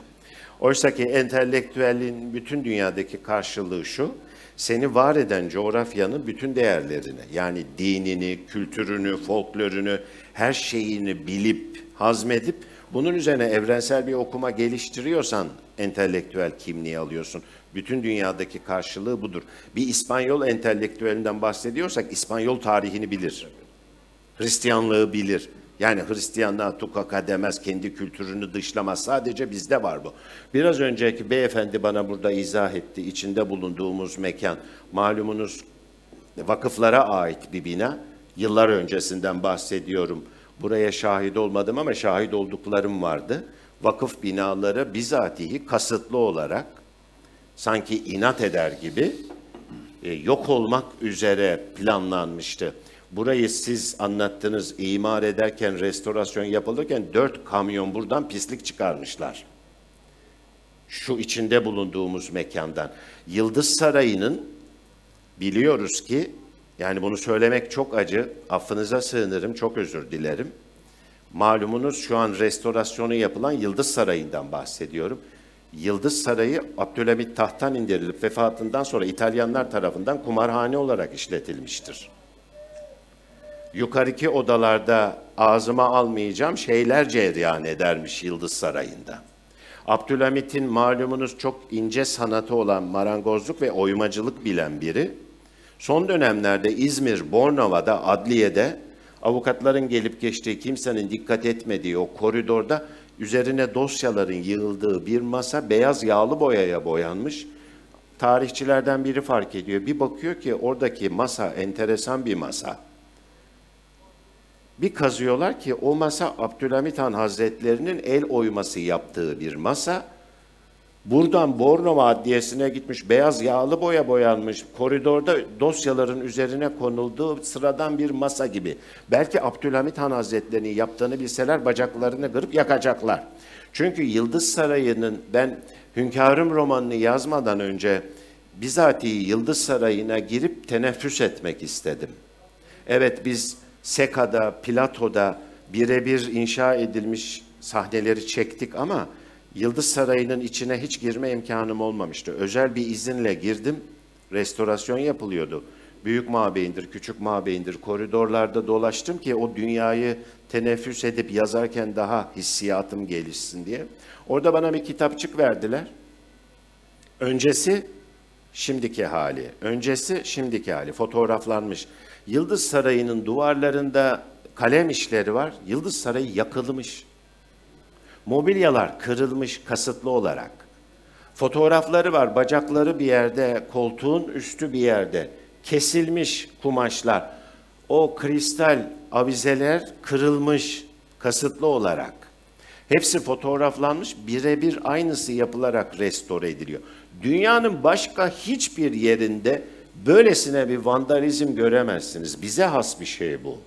Oysa ki entelektüelin bütün dünyadaki karşılığı şu, seni var eden coğrafyanın bütün değerlerini, yani dinini, kültürünü, folklorunu, her şeyini bilip, hazmedip, Bunun üzerine evrensel bir okuma geliştiriyorsan entelektüel kimliği alıyorsun. Bütün dünyadaki karşılığı budur. Bir İspanyol entelektüelinden bahsediyorsak İspanyol tarihini bilir. Hristiyanlığı bilir. Yani Hristiyanlığa tukaka demez, kendi kültürünü dışlamaz. Sadece bizde var bu. Biraz önceki beyefendi bana burada izah etti. İçinde bulunduğumuz mekan, malumunuz vakıflara ait bir bina. Yıllar öncesinden bahsediyorum. Buraya şahit olmadım ama şahit olduklarım vardı. Vakıf binaları bizatihi kasıtlı olarak sanki inat eder gibi e, yok olmak üzere planlanmıştı. Burayı siz anlattınız, imar ederken, restorasyon yapılırken dört kamyon buradan pislik çıkarmışlar. Şu içinde bulunduğumuz mekandan. Yıldız Sarayı'nın biliyoruz ki, yani bunu söylemek çok acı, affınıza sığınırım, çok özür dilerim. Malumunuz şu an restorasyonu yapılan Yıldız Sarayı'ndan bahsediyorum. Yıldız Sarayı Abdülhamit tahttan indirilip vefatından sonra İtalyanlar tarafından kumarhane olarak işletilmiştir. Yukarıki odalarda ağzıma almayacağım şeyler cereyan edermiş Yıldız Sarayı'nda. Abdülhamit'in malumunuz çok ince sanatı olan marangozluk ve oymacılık bilen biri. Son dönemlerde İzmir, Bornova'da, adliyede avukatların gelip geçtiği, kimsenin dikkat etmediği o koridorda üzerine dosyaların yığıldığı bir masa beyaz yağlı boyaya boyanmış. Tarihçilerden biri fark ediyor. Bir bakıyor ki oradaki masa enteresan bir masa. Bir kazıyorlar ki o masa Abdülhamit Han Hazretlerinin el oyması yaptığı bir masa. Buradan Bornova Adliyesi'ne gitmiş, beyaz yağlı boya boyanmış, koridorda dosyaların üzerine konulduğu sıradan bir masa gibi. Belki Abdülhamit Han Hazretleri'nin yaptığını bilseler bacaklarını kırıp yakacaklar. Çünkü Yıldız Sarayı'nın ben Hünkârım romanını yazmadan önce bizatihi Yıldız Sarayı'na girip teneffüs etmek istedim. Evet biz Seka'da, Plato'da birebir inşa edilmiş sahneleri çektik ama Yıldız Sarayı'nın içine hiç girme imkanım olmamıştı. Özel bir izinle girdim, restorasyon yapılıyordu. Büyük mabeyindir, küçük mabeyindir, koridorlarda dolaştım ki o dünyayı teneffüs edip yazarken daha hissiyatım gelişsin diye. Orada bana bir kitapçık verdiler. Öncesi şimdiki hali, öncesi şimdiki hali fotoğraflanmış. Yıldız Sarayı'nın duvarlarında kalem işleri var. Yıldız Sarayı yakılmış. Mobilyalar kırılmış kasıtlı olarak. Fotoğrafları var. Bacakları bir yerde, koltuğun üstü bir yerde. Kesilmiş kumaşlar. O kristal avizeler kırılmış kasıtlı olarak. Hepsi fotoğraflanmış, birebir aynısı yapılarak restore ediliyor. Dünyanın başka hiçbir yerinde böylesine bir vandalizm göremezsiniz. Bize has bir şey bu.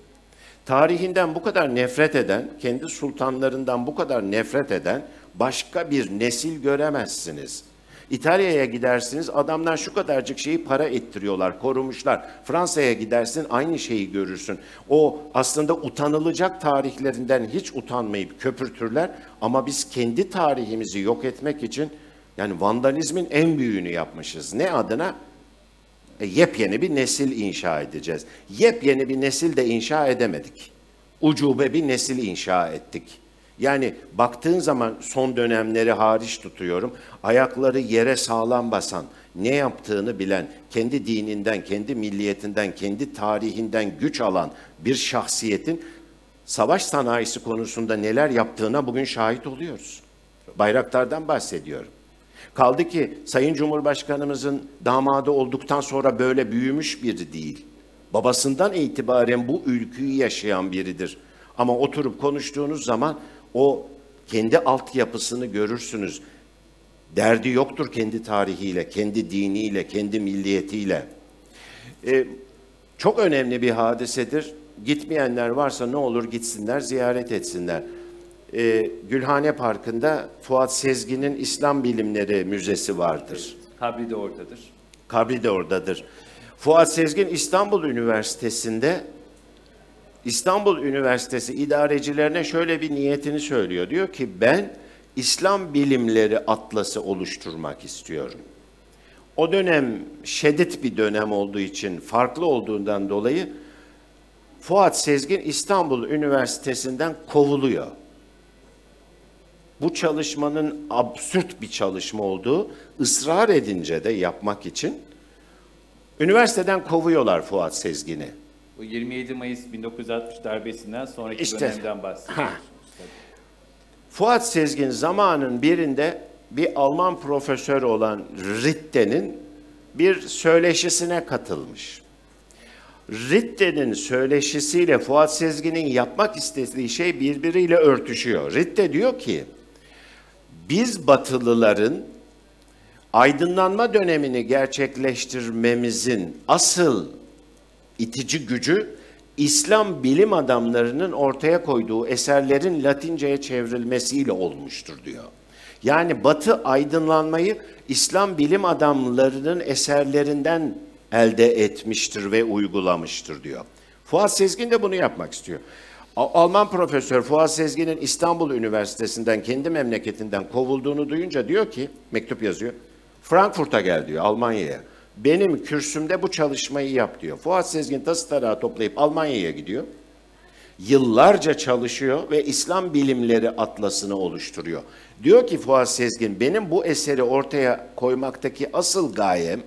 Tarihinden bu kadar nefret eden, kendi sultanlarından bu kadar nefret eden başka bir nesil göremezsiniz. İtalya'ya gidersiniz, adamlar şu kadarcık şeyi para ettiriyorlar, korumuşlar. Fransa'ya gidersin, aynı şeyi görürsün. O aslında utanılacak tarihlerinden hiç utanmayıp köpürtürler. Ama biz kendi tarihimizi yok etmek için, yani vandalizmin en büyüğünü yapmışız. Ne adına? E, yepyeni bir nesil inşa edeceğiz. Yepyeni bir nesil de inşa edemedik. Ucube bir nesil inşa ettik. Yani baktığın zaman son dönemleri hariç tutuyorum. Ayakları yere sağlam basan, ne yaptığını bilen, kendi dininden, kendi milliyetinden, kendi tarihinden güç alan bir şahsiyetin savaş sanayisi konusunda neler yaptığına bugün şahit oluyoruz. Bayraktar'dan bahsediyorum. Kaldı ki Sayın Cumhurbaşkanımızın damadı olduktan sonra böyle büyümüş biri değil. Babasından itibaren bu ülküyü yaşayan biridir. Ama oturup konuştuğunuz zaman o kendi altyapısını görürsünüz. Derdi yoktur kendi tarihiyle, kendi diniyle, kendi milliyetiyle. Ee, çok önemli bir hadisedir. Gitmeyenler varsa ne olur gitsinler, ziyaret etsinler e, Gülhane Parkı'nda Fuat Sezgin'in İslam Bilimleri Müzesi vardır. Kabri de oradadır. Kabri de oradadır. Fuat Sezgin İstanbul Üniversitesi'nde İstanbul Üniversitesi idarecilerine şöyle bir niyetini söylüyor. Diyor ki ben İslam bilimleri atlası oluşturmak istiyorum. O dönem şiddet bir dönem olduğu için, farklı olduğundan dolayı Fuat Sezgin İstanbul Üniversitesi'nden kovuluyor. Bu çalışmanın absürt bir çalışma olduğu ısrar edince de yapmak için üniversiteden kovuyorlar Fuat Sezgin'i. Bu 27 Mayıs 1960 darbesinden sonraki İşte, dönemden bahsediyorsunuz. ha. Fuat Sezgin zamanın birinde bir Alman profesör olan Ritte'nin bir söyleşisine katılmış. Ritte'nin söyleşisiyle Fuat Sezgin'in yapmak istediği şey birbiriyle örtüşüyor. Ritte diyor ki, biz Batılıların aydınlanma dönemini gerçekleştirmemizin asıl itici gücü İslam bilim adamlarının ortaya koyduğu eserlerin Latinceye çevrilmesiyle olmuştur diyor. Yani Batı aydınlanmayı İslam bilim adamlarının eserlerinden elde etmiştir ve uygulamıştır diyor. Fuat Sezgin de bunu yapmak istiyor. Alman profesör Fuat Sezgin'in İstanbul Üniversitesi'nden kendi memleketinden kovulduğunu duyunca diyor ki, mektup yazıyor. Frankfurt'a gel diyor Almanya'ya. Benim kürsümde bu çalışmayı yap diyor. Fuat Sezgin tası tarağı toplayıp Almanya'ya gidiyor. Yıllarca çalışıyor ve İslam bilimleri atlasını oluşturuyor. Diyor ki Fuat Sezgin benim bu eseri ortaya koymaktaki asıl gayem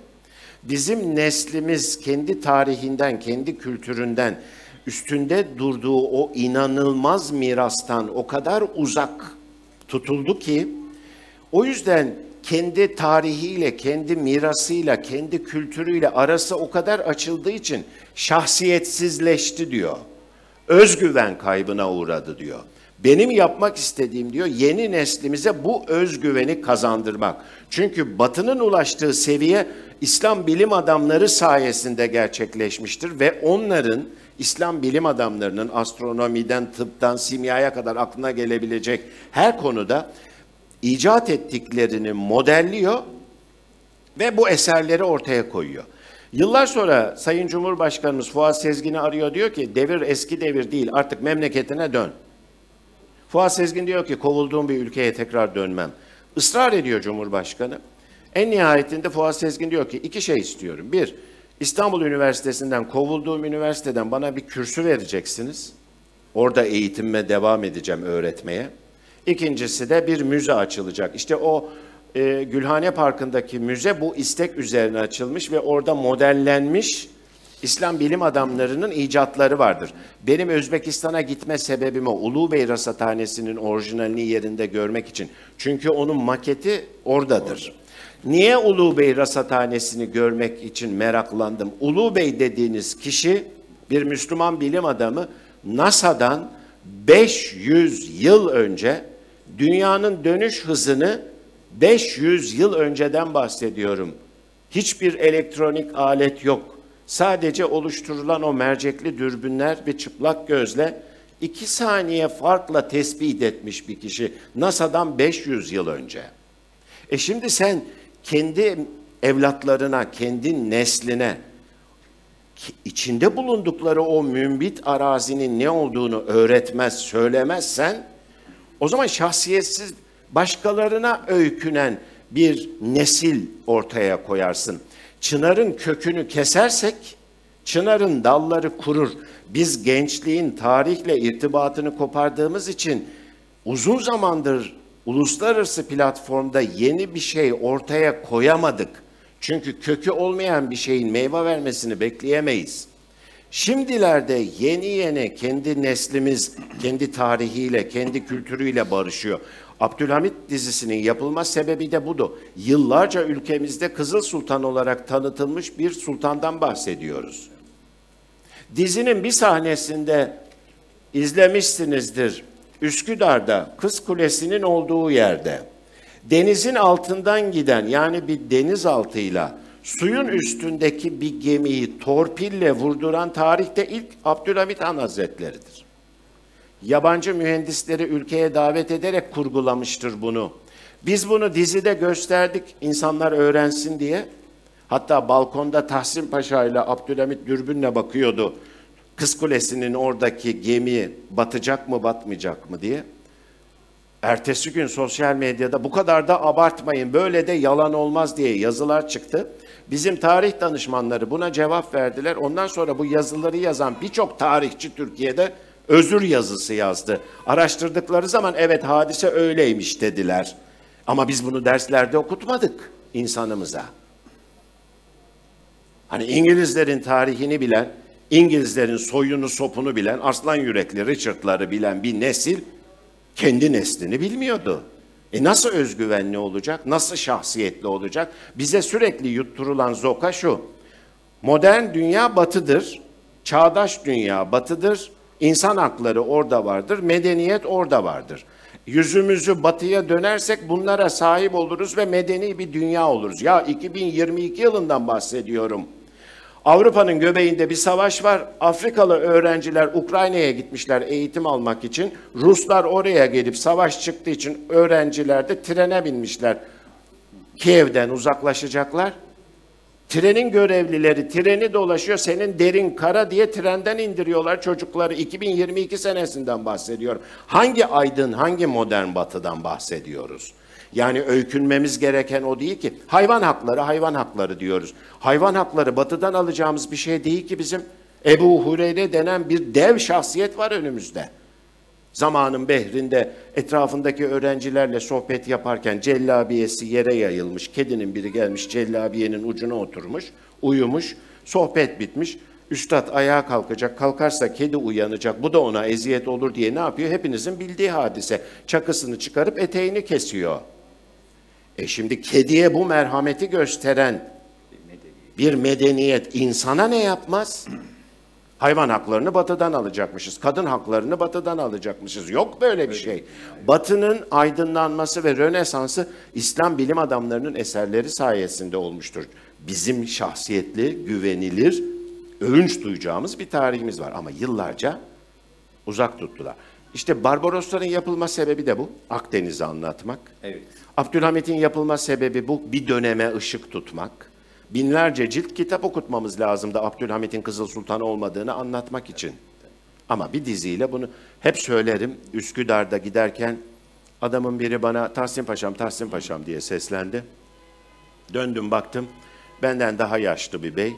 bizim neslimiz kendi tarihinden, kendi kültüründen üstünde durduğu o inanılmaz mirastan o kadar uzak tutuldu ki o yüzden kendi tarihiyle, kendi mirasıyla, kendi kültürüyle arası o kadar açıldığı için şahsiyetsizleşti diyor. Özgüven kaybına uğradı diyor. Benim yapmak istediğim diyor yeni neslimize bu özgüveni kazandırmak. Çünkü Batı'nın ulaştığı seviye İslam bilim adamları sayesinde gerçekleşmiştir ve onların İslam bilim adamlarının astronomiden, tıptan, simyaya kadar aklına gelebilecek her konuda icat ettiklerini modelliyor ve bu eserleri ortaya koyuyor. Yıllar sonra Sayın Cumhurbaşkanımız Fuat Sezgin'i arıyor diyor ki devir eski devir değil artık memleketine dön. Fuat Sezgin diyor ki kovulduğum bir ülkeye tekrar dönmem. Israr ediyor Cumhurbaşkanı. En nihayetinde Fuat Sezgin diyor ki iki şey istiyorum. Bir, İstanbul Üniversitesi'nden kovulduğum üniversiteden bana bir kürsü vereceksiniz. Orada eğitimime devam edeceğim öğretmeye. İkincisi de bir müze açılacak. İşte o e, Gülhane Parkı'ndaki müze bu istek üzerine açılmış ve orada modellenmiş İslam bilim adamlarının icatları vardır. Benim Özbekistan'a gitme sebebim o. Ulu Bey Rasathanesi'nin orijinalini yerinde görmek için. Çünkü onun maketi oradadır. Niye Ulu Bey Rasathanesi'ni görmek için meraklandım? Ulu Bey dediğiniz kişi bir Müslüman bilim adamı NASA'dan 500 yıl önce dünyanın dönüş hızını 500 yıl önceden bahsediyorum. Hiçbir elektronik alet yok. Sadece oluşturulan o mercekli dürbünler ve çıplak gözle iki saniye farkla tespit etmiş bir kişi NASA'dan 500 yıl önce. E şimdi sen kendi evlatlarına, kendi nesline içinde bulundukları o mümbit arazinin ne olduğunu öğretmez, söylemezsen o zaman şahsiyetsiz başkalarına öykünen bir nesil ortaya koyarsın. Çınarın kökünü kesersek çınarın dalları kurur. Biz gençliğin tarihle irtibatını kopardığımız için uzun zamandır uluslararası platformda yeni bir şey ortaya koyamadık. Çünkü kökü olmayan bir şeyin meyve vermesini bekleyemeyiz. Şimdilerde yeni yeni kendi neslimiz kendi tarihiyle, kendi kültürüyle barışıyor. Abdülhamit dizisinin yapılma sebebi de budur. Yıllarca ülkemizde Kızıl Sultan olarak tanıtılmış bir sultandan bahsediyoruz. Dizinin bir sahnesinde izlemişsinizdir. Üsküdar'da Kız Kulesi'nin olduğu yerde denizin altından giden yani bir denizaltıyla suyun üstündeki bir gemiyi torpille vurduran tarihte ilk Abdülhamit Han Hazretleri'dir. Yabancı mühendisleri ülkeye davet ederek kurgulamıştır bunu. Biz bunu dizide gösterdik insanlar öğrensin diye. Hatta balkonda Tahsin Paşa ile Abdülhamit dürbünle bakıyordu. Kız Kulesi'nin oradaki gemi batacak mı batmayacak mı diye. Ertesi gün sosyal medyada bu kadar da abartmayın böyle de yalan olmaz diye yazılar çıktı. Bizim tarih danışmanları buna cevap verdiler. Ondan sonra bu yazıları yazan birçok tarihçi Türkiye'de Özür yazısı yazdı. Araştırdıkları zaman evet hadise öyleymiş dediler. Ama biz bunu derslerde okutmadık insanımıza. Hani İngilizlerin tarihini bilen, İngilizlerin soyunu sopunu bilen, aslan yürekli Richard'ları bilen bir nesil kendi neslini bilmiyordu. E nasıl özgüvenli olacak, nasıl şahsiyetli olacak? Bize sürekli yutturulan zoka şu. Modern dünya batıdır, çağdaş dünya batıdır, insan hakları orada vardır, medeniyet orada vardır. Yüzümüzü batıya dönersek bunlara sahip oluruz ve medeni bir dünya oluruz. Ya 2022 yılından bahsediyorum. Avrupa'nın göbeğinde bir savaş var. Afrikalı öğrenciler Ukrayna'ya gitmişler eğitim almak için. Ruslar oraya gelip savaş çıktığı için öğrenciler de trene binmişler. Kiev'den uzaklaşacaklar. Trenin görevlileri treni dolaşıyor. Senin derin kara diye trenden indiriyorlar çocukları. 2022 senesinden bahsediyorum. Hangi aydın, hangi modern batıdan bahsediyoruz? Yani öykünmemiz gereken o değil ki. Hayvan hakları, hayvan hakları diyoruz. Hayvan hakları batıdan alacağımız bir şey değil ki bizim. Ebu Hureyre denen bir dev şahsiyet var önümüzde. Zamanın behrinde etrafındaki öğrencilerle sohbet yaparken cellabiyesi yere yayılmış. Kedinin biri gelmiş cellabiyenin ucuna oturmuş, uyumuş, sohbet bitmiş. Üstad ayağa kalkacak, kalkarsa kedi uyanacak, bu da ona eziyet olur diye ne yapıyor? Hepinizin bildiği hadise. Çakısını çıkarıp eteğini kesiyor. E şimdi kediye bu merhameti gösteren bir medeniyet insana ne yapmaz? Hayvan haklarını batıdan alacakmışız. Kadın haklarını batıdan alacakmışız. Yok böyle bir şey. Batının aydınlanması ve Rönesans'ı İslam bilim adamlarının eserleri sayesinde olmuştur. Bizim şahsiyetli, güvenilir, övünç duyacağımız bir tarihimiz var. Ama yıllarca uzak tuttular. İşte Barbarosların yapılma sebebi de bu. Akdeniz'i anlatmak. Evet. Abdülhamit'in yapılma sebebi bu. Bir döneme ışık tutmak. Binlerce cilt kitap okutmamız lazımdı Abdülhamit'in Kızıl Sultanı olmadığını anlatmak için. Ama bir diziyle bunu hep söylerim. Üsküdar'da giderken adamın biri bana Tahsin Paşam, Tahsin Paşam diye seslendi. Döndüm baktım. Benden daha yaşlı bir bey.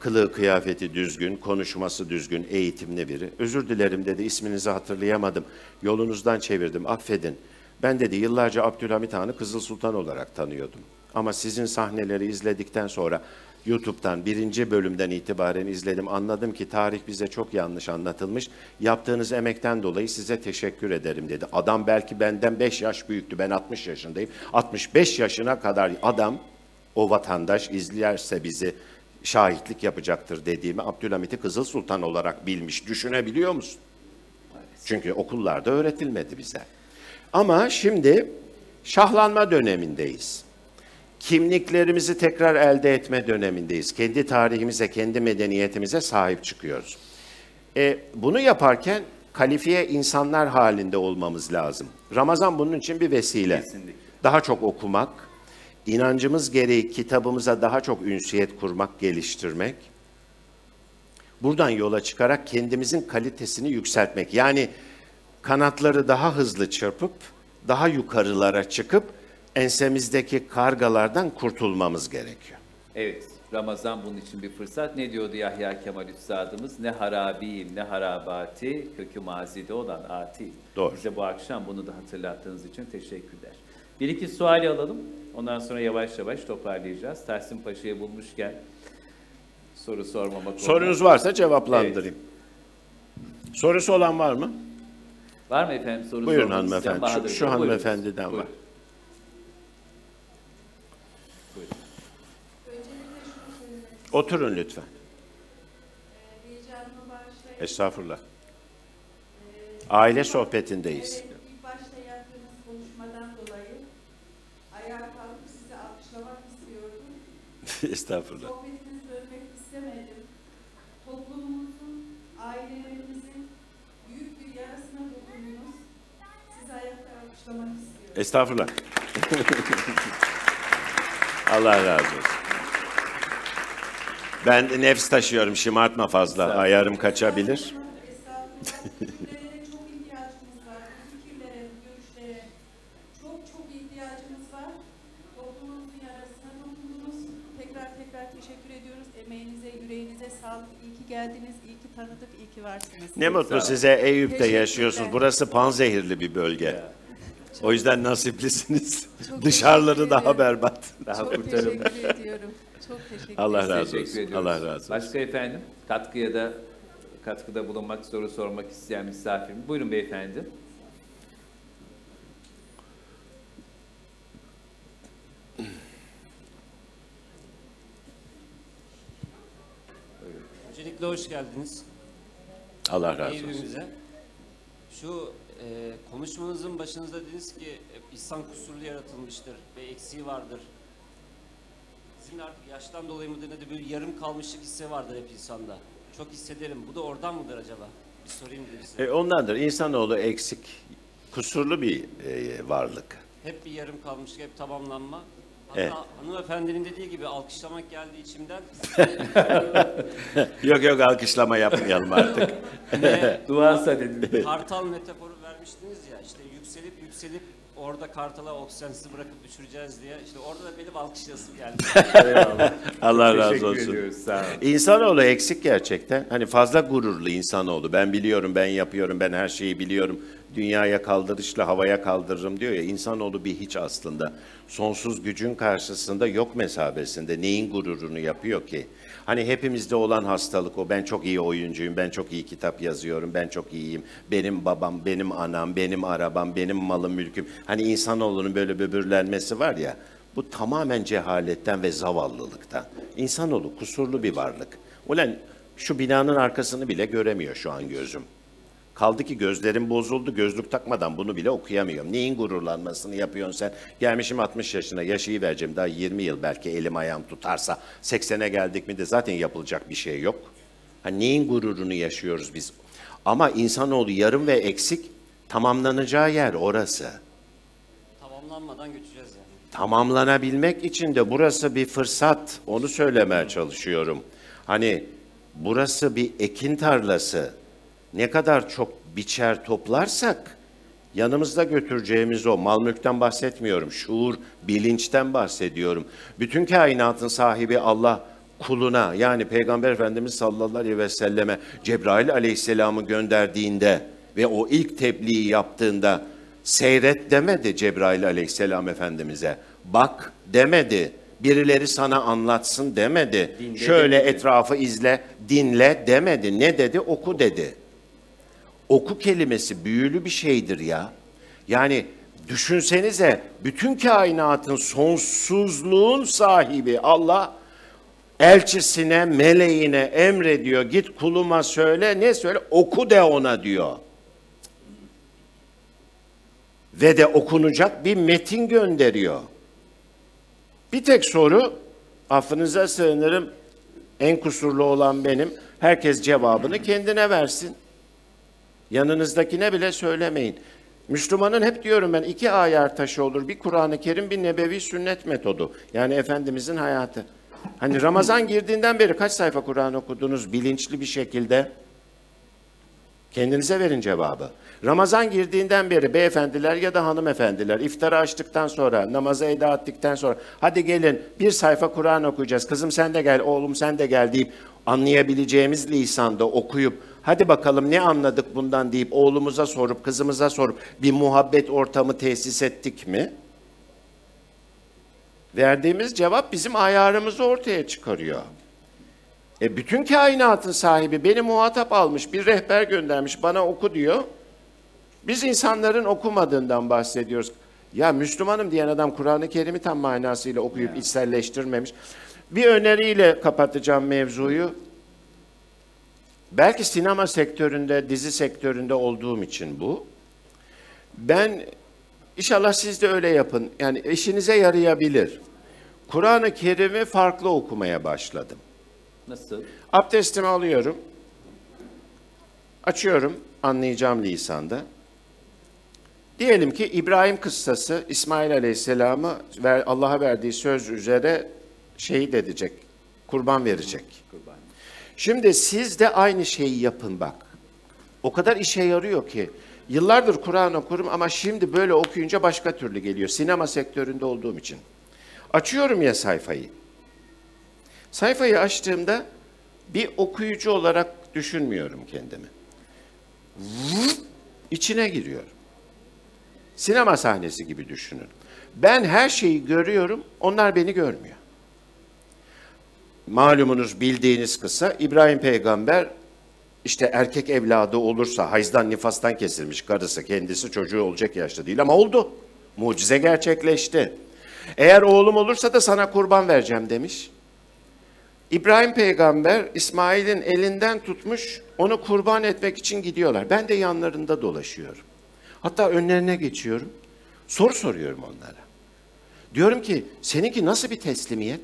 Kılığı kıyafeti düzgün, konuşması düzgün, eğitimli biri. Özür dilerim dedi, isminizi hatırlayamadım. Yolunuzdan çevirdim, affedin. Ben dedi yıllarca Abdülhamit Han'ı Kızıl Sultan olarak tanıyordum. Ama sizin sahneleri izledikten sonra YouTube'dan birinci bölümden itibaren izledim. Anladım ki tarih bize çok yanlış anlatılmış. Yaptığınız emekten dolayı size teşekkür ederim dedi. Adam belki benden 5 yaş büyüktü. Ben 60 yaşındayım. 65 yaşına kadar adam o vatandaş izlerse bizi şahitlik yapacaktır dediğimi Abdülhamit'i Kızıl Sultan olarak bilmiş. Düşünebiliyor musun? Çünkü okullarda öğretilmedi bize. Ama şimdi şahlanma dönemindeyiz. Kimliklerimizi tekrar elde etme dönemindeyiz. Kendi tarihimize, kendi medeniyetimize sahip çıkıyoruz. E, bunu yaparken kalifiye insanlar halinde olmamız lazım. Ramazan bunun için bir vesile. Kesinlikle. Daha çok okumak, inancımız gereği kitabımıza daha çok ünsiyet kurmak, geliştirmek. Buradan yola çıkarak kendimizin kalitesini yükseltmek. Yani kanatları daha hızlı çırpıp daha yukarılara çıkıp ensemizdeki kargalardan kurtulmamız gerekiyor. Evet, Ramazan bunun için bir fırsat. Ne diyordu Yahya Kemal Üstadımız? Ne harabiyim, ne harabati, kökü mazide olan ati. Doğru. Bize bu akşam bunu da hatırlattığınız için teşekkürler. Bir iki suali alalım. Ondan sonra yavaş yavaş toparlayacağız. Tahsin Paşa'yı bulmuşken soru sormamak olmaz. Sorunuz varsa cevaplandırayım. Sorusu olan var mı? Var mı efendim soru Buyurun hanımefendi. Şu- şu hanımefendiden var. Buyurun. Oturun lütfen. Estağfurullah. Aile sohbetindeyiz. Evet, ilk başta yaptığınız konuşmadan dolayı ayağa kalkıp sizi alkışlamak istiyordum. Estağfurullah. Sohbetinizi bölmek istemedim. Toplumumuzun, ailelerimizin büyük bir yarasına dokundunuz. Sizi istiyorum. Estağfurullah. Allah razı olsun. Ben nefs taşıyorum, şımartma fazla. Ayarım kaçabilir. Estağfurullah. Fikirlere çok ihtiyacımız var. Bu fikirlere, bu görüşlere çok çok ihtiyacımız var. Toplumumuzun yarasına dokundunuz. Tekrar tekrar teşekkür ediyorum. ediyoruz. Emeğinize, yüreğinize sağlık. İyi ki geldiniz, iyi ki tanıdık, iyi ki varsınız. Ne mutlu size Eyüp'te yaşıyorsunuz. Burası panzehirli bir bölge. O yüzden nasiplisiniz. Çok Dışarıları daha berbat. Daha Çok kurtarılmış. teşekkür ediyorum. Çok teşekkür Allah razı Teşekkür olsun. ediyoruz. Allah razı olsun. Başka efendim katkıya da katkıda bulunmak, soru sormak isteyen misafirim. Buyurun beyefendi. Öncelikle hoş geldiniz Allah razı olsun. evimize. Şu e, konuşmanızın başınızda dediniz ki insan kusurlu yaratılmıştır ve eksiği vardır. Sizin artık yaştan dolayı mıdır nedir böyle yarım kalmışlık hissi vardır hep insanda. Çok hissederim. Bu da oradan mıdır acaba? Bir sorayım dedim size. E, ondandır. İnsanoğlu eksik, kusurlu bir e, varlık. Hep bir yarım kalmışlık, hep tamamlanma. Hatta Evet. hanımefendinin dediği gibi alkışlamak geldi içimden. Yok yok alkışlama yapmayalım artık. Ne? Dedim. Kartal metaforu vermiştiniz ya işte yükselip yükselip orada kartala oksijensiz bırakıp düşüreceğiz diye işte orada da benim alkışlasım geldi. Allah razı olsun. ediyoruz. Sağ olun. İnsanoğlu eksik gerçekten. Hani fazla gururlu insanoğlu. Ben biliyorum, ben yapıyorum, ben her şeyi biliyorum. Dünyaya kaldırışla havaya kaldırırım diyor ya. İnsanoğlu bir hiç aslında. Sonsuz gücün karşısında yok mesabesinde. Neyin gururunu yapıyor ki? Hani hepimizde olan hastalık o. Ben çok iyi oyuncuyum, ben çok iyi kitap yazıyorum, ben çok iyiyim. Benim babam, benim anam, benim arabam, benim malım, mülküm. Hani insanoğlunun böyle böbürlenmesi var ya. Bu tamamen cehaletten ve zavallılıktan. İnsanoğlu kusurlu bir varlık. Ulan şu binanın arkasını bile göremiyor şu an gözüm. Kaldı ki gözlerim bozuldu, gözlük takmadan bunu bile okuyamıyorum. Neyin gururlanmasını yapıyorsun sen? Gelmişim 60 yaşına, yaşayı vereceğim daha 20 yıl belki elim ayağım tutarsa. 80'e geldik mi de zaten yapılacak bir şey yok. Ha, neyin gururunu yaşıyoruz biz? Ama insanoğlu yarım ve eksik tamamlanacağı yer orası. Tamamlanmadan götüreceğiz yani. tamamlanabilmek için de burası bir fırsat. Onu söylemeye çalışıyorum. Hani burası bir ekin tarlası. Ne kadar çok biçer toplarsak yanımızda götüreceğimiz o mal mülkten bahsetmiyorum. Şuur, bilinçten bahsediyorum. Bütün kainatın sahibi Allah kuluna yani Peygamber Efendimiz sallallahu aleyhi ve selleme Cebrail aleyhisselamı gönderdiğinde ve o ilk tebliği yaptığında seyret demedi Cebrail aleyhisselam efendimize. Bak demedi. Birileri sana anlatsın demedi. Dinle Şöyle demedi. etrafı izle, dinle demedi. Ne dedi? Oku dedi. Oku kelimesi büyülü bir şeydir ya. Yani düşünsenize bütün kainatın sonsuzluğun sahibi Allah elçisine, meleğine emrediyor. Git kuluma söyle, ne söyle? Oku de ona diyor. Ve de okunacak bir metin gönderiyor. Bir tek soru, affınıza sığınırım, en kusurlu olan benim. Herkes cevabını kendine versin. Yanınızdakine bile söylemeyin. Müslümanın hep diyorum ben iki ayar taşı olur. Bir Kur'an-ı Kerim, bir nebevi sünnet metodu. Yani Efendimizin hayatı. Hani Ramazan girdiğinden beri kaç sayfa Kur'an okudunuz bilinçli bir şekilde? Kendinize verin cevabı. Ramazan girdiğinden beri beyefendiler ya da hanımefendiler iftarı açtıktan sonra, namazı eda ettikten sonra hadi gelin bir sayfa Kur'an okuyacağız. Kızım sen de gel, oğlum sen de gel deyip anlayabileceğimiz lisanda okuyup hadi bakalım ne anladık bundan deyip oğlumuza sorup kızımıza sorup bir muhabbet ortamı tesis ettik mi? Verdiğimiz cevap bizim ayarımızı ortaya çıkarıyor. E bütün kainatın sahibi beni muhatap almış, bir rehber göndermiş, bana oku diyor. Biz insanların okumadığından bahsediyoruz. Ya Müslümanım diyen adam Kur'an-ı Kerim'i tam manasıyla okuyup içselleştirmemiş. Bir öneriyle kapatacağım mevzuyu. Belki sinema sektöründe, dizi sektöründe olduğum için bu. Ben inşallah siz de öyle yapın. Yani işinize yarayabilir. Kur'an-ı Kerim'i farklı okumaya başladım. Nasıl? Abdestimi alıyorum. Açıyorum anlayacağım lisanda. Diyelim ki İbrahim kıssası İsmail Aleyhisselam'ı Allah'a verdiği söz üzere şehit edecek, kurban verecek. Şimdi siz de aynı şeyi yapın bak. O kadar işe yarıyor ki. Yıllardır Kur'an okurum ama şimdi böyle okuyunca başka türlü geliyor. Sinema sektöründe olduğum için. Açıyorum ya sayfayı. Sayfayı açtığımda bir okuyucu olarak düşünmüyorum kendimi. İçine giriyorum. Sinema sahnesi gibi düşünün. Ben her şeyi görüyorum, onlar beni görmüyor. Malumunuz bildiğiniz kısa İbrahim peygamber işte erkek evladı olursa hayızdan nifastan kesilmiş karısı kendisi çocuğu olacak yaşta değil ama oldu. Mucize gerçekleşti. Eğer oğlum olursa da sana kurban vereceğim demiş. İbrahim peygamber İsmail'in elinden tutmuş onu kurban etmek için gidiyorlar. Ben de yanlarında dolaşıyorum. Hatta önlerine geçiyorum. Soru soruyorum onlara. Diyorum ki seninki nasıl bir teslimiyet?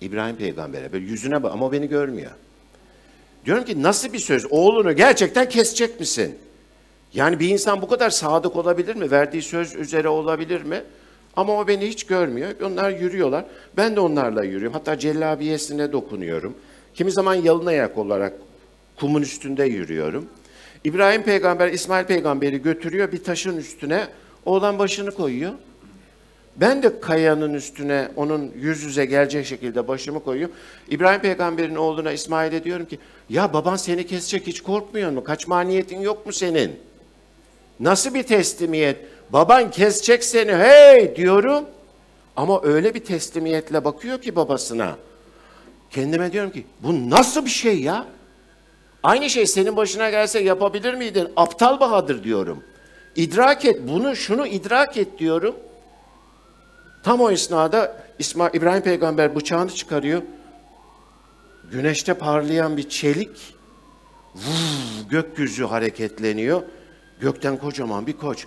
İbrahim peygambere böyle yüzüne bak ama beni görmüyor. Diyorum ki nasıl bir söz? Oğlunu gerçekten kesecek misin? Yani bir insan bu kadar sadık olabilir mi? Verdiği söz üzere olabilir mi? Ama o beni hiç görmüyor. Onlar yürüyorlar. Ben de onlarla yürüyorum. Hatta cellabiyesine dokunuyorum. Kimi zaman yalın ayak olarak kumun üstünde yürüyorum. İbrahim peygamber İsmail peygamberi götürüyor bir taşın üstüne. Oğlan başını koyuyor. Ben de kayanın üstüne onun yüz yüze gelecek şekilde başımı koyuyorum. İbrahim peygamberin oğluna İsmail'e diyorum ki ya baban seni kesecek hiç korkmuyor mu? Kaçma niyetin yok mu senin? Nasıl bir teslimiyet? Baban kesecek seni hey diyorum. Ama öyle bir teslimiyetle bakıyor ki babasına. Kendime diyorum ki bu nasıl bir şey ya? Aynı şey senin başına gelse yapabilir miydin? Aptal Bahadır diyorum. İdrak et bunu şunu idrak et diyorum. Tam o esnada İsmail, İbrahim peygamber bıçağını çıkarıyor. Güneşte parlayan bir çelik. Vuv, gökyüzü hareketleniyor. Gökten kocaman bir koç.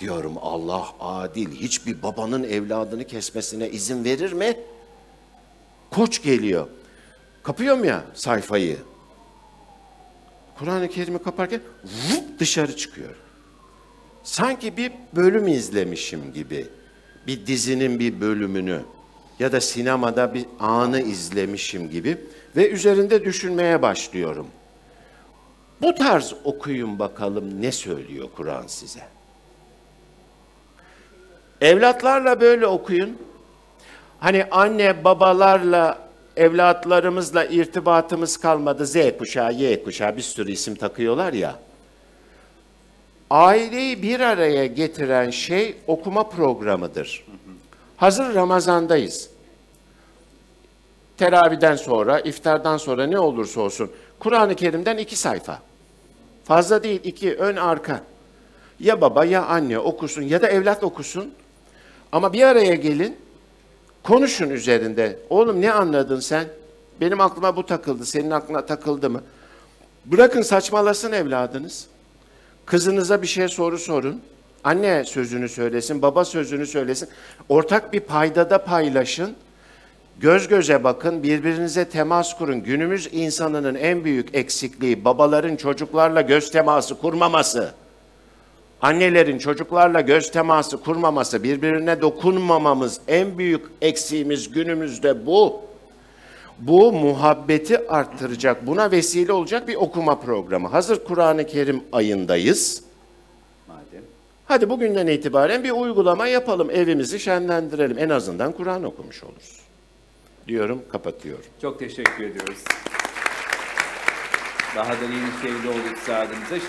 Diyorum Allah adil. Hiçbir babanın evladını kesmesine izin verir mi? Koç geliyor. Kapıyorum ya sayfayı. Kur'an-ı Kerim'i kaparken vup dışarı çıkıyor. Sanki bir bölüm izlemişim gibi. Bir dizinin bir bölümünü ya da sinemada bir anı izlemişim gibi ve üzerinde düşünmeye başlıyorum. Bu tarz okuyun bakalım ne söylüyor Kur'an size. Evlatlarla böyle okuyun. Hani anne babalarla evlatlarımızla irtibatımız kalmadı. Z kuşağı, Y kuşağı bir sürü isim takıyorlar ya. Aileyi bir araya getiren şey okuma programıdır. Hazır Ramazan'dayız. Teraviden sonra, iftardan sonra ne olursa olsun Kur'an-ı Kerim'den iki sayfa. Fazla değil, iki ön arka. Ya baba ya anne okusun ya da evlat okusun. Ama bir araya gelin, konuşun üzerinde. Oğlum ne anladın sen? Benim aklıma bu takıldı, senin aklına takıldı mı? Bırakın saçmalasın evladınız. Kızınıza bir şey soru sorun. Anne sözünü söylesin, baba sözünü söylesin. Ortak bir paydada paylaşın. Göz göze bakın, birbirinize temas kurun. Günümüz insanının en büyük eksikliği babaların çocuklarla göz teması kurmaması. Annelerin çocuklarla göz teması kurmaması, birbirine dokunmamamız en büyük eksiğimiz günümüzde bu. Bu muhabbeti arttıracak, buna vesile olacak bir okuma programı. Hazır Kur'an-ı Kerim ayındayız. Madem. Hadi bugünden itibaren bir uygulama yapalım, evimizi şenlendirelim. En azından Kur'an okumuş oluruz. Diyorum, kapatıyorum. Çok teşekkür ediyoruz. Bahadır Yenişehirlioğlu iktisadımıza.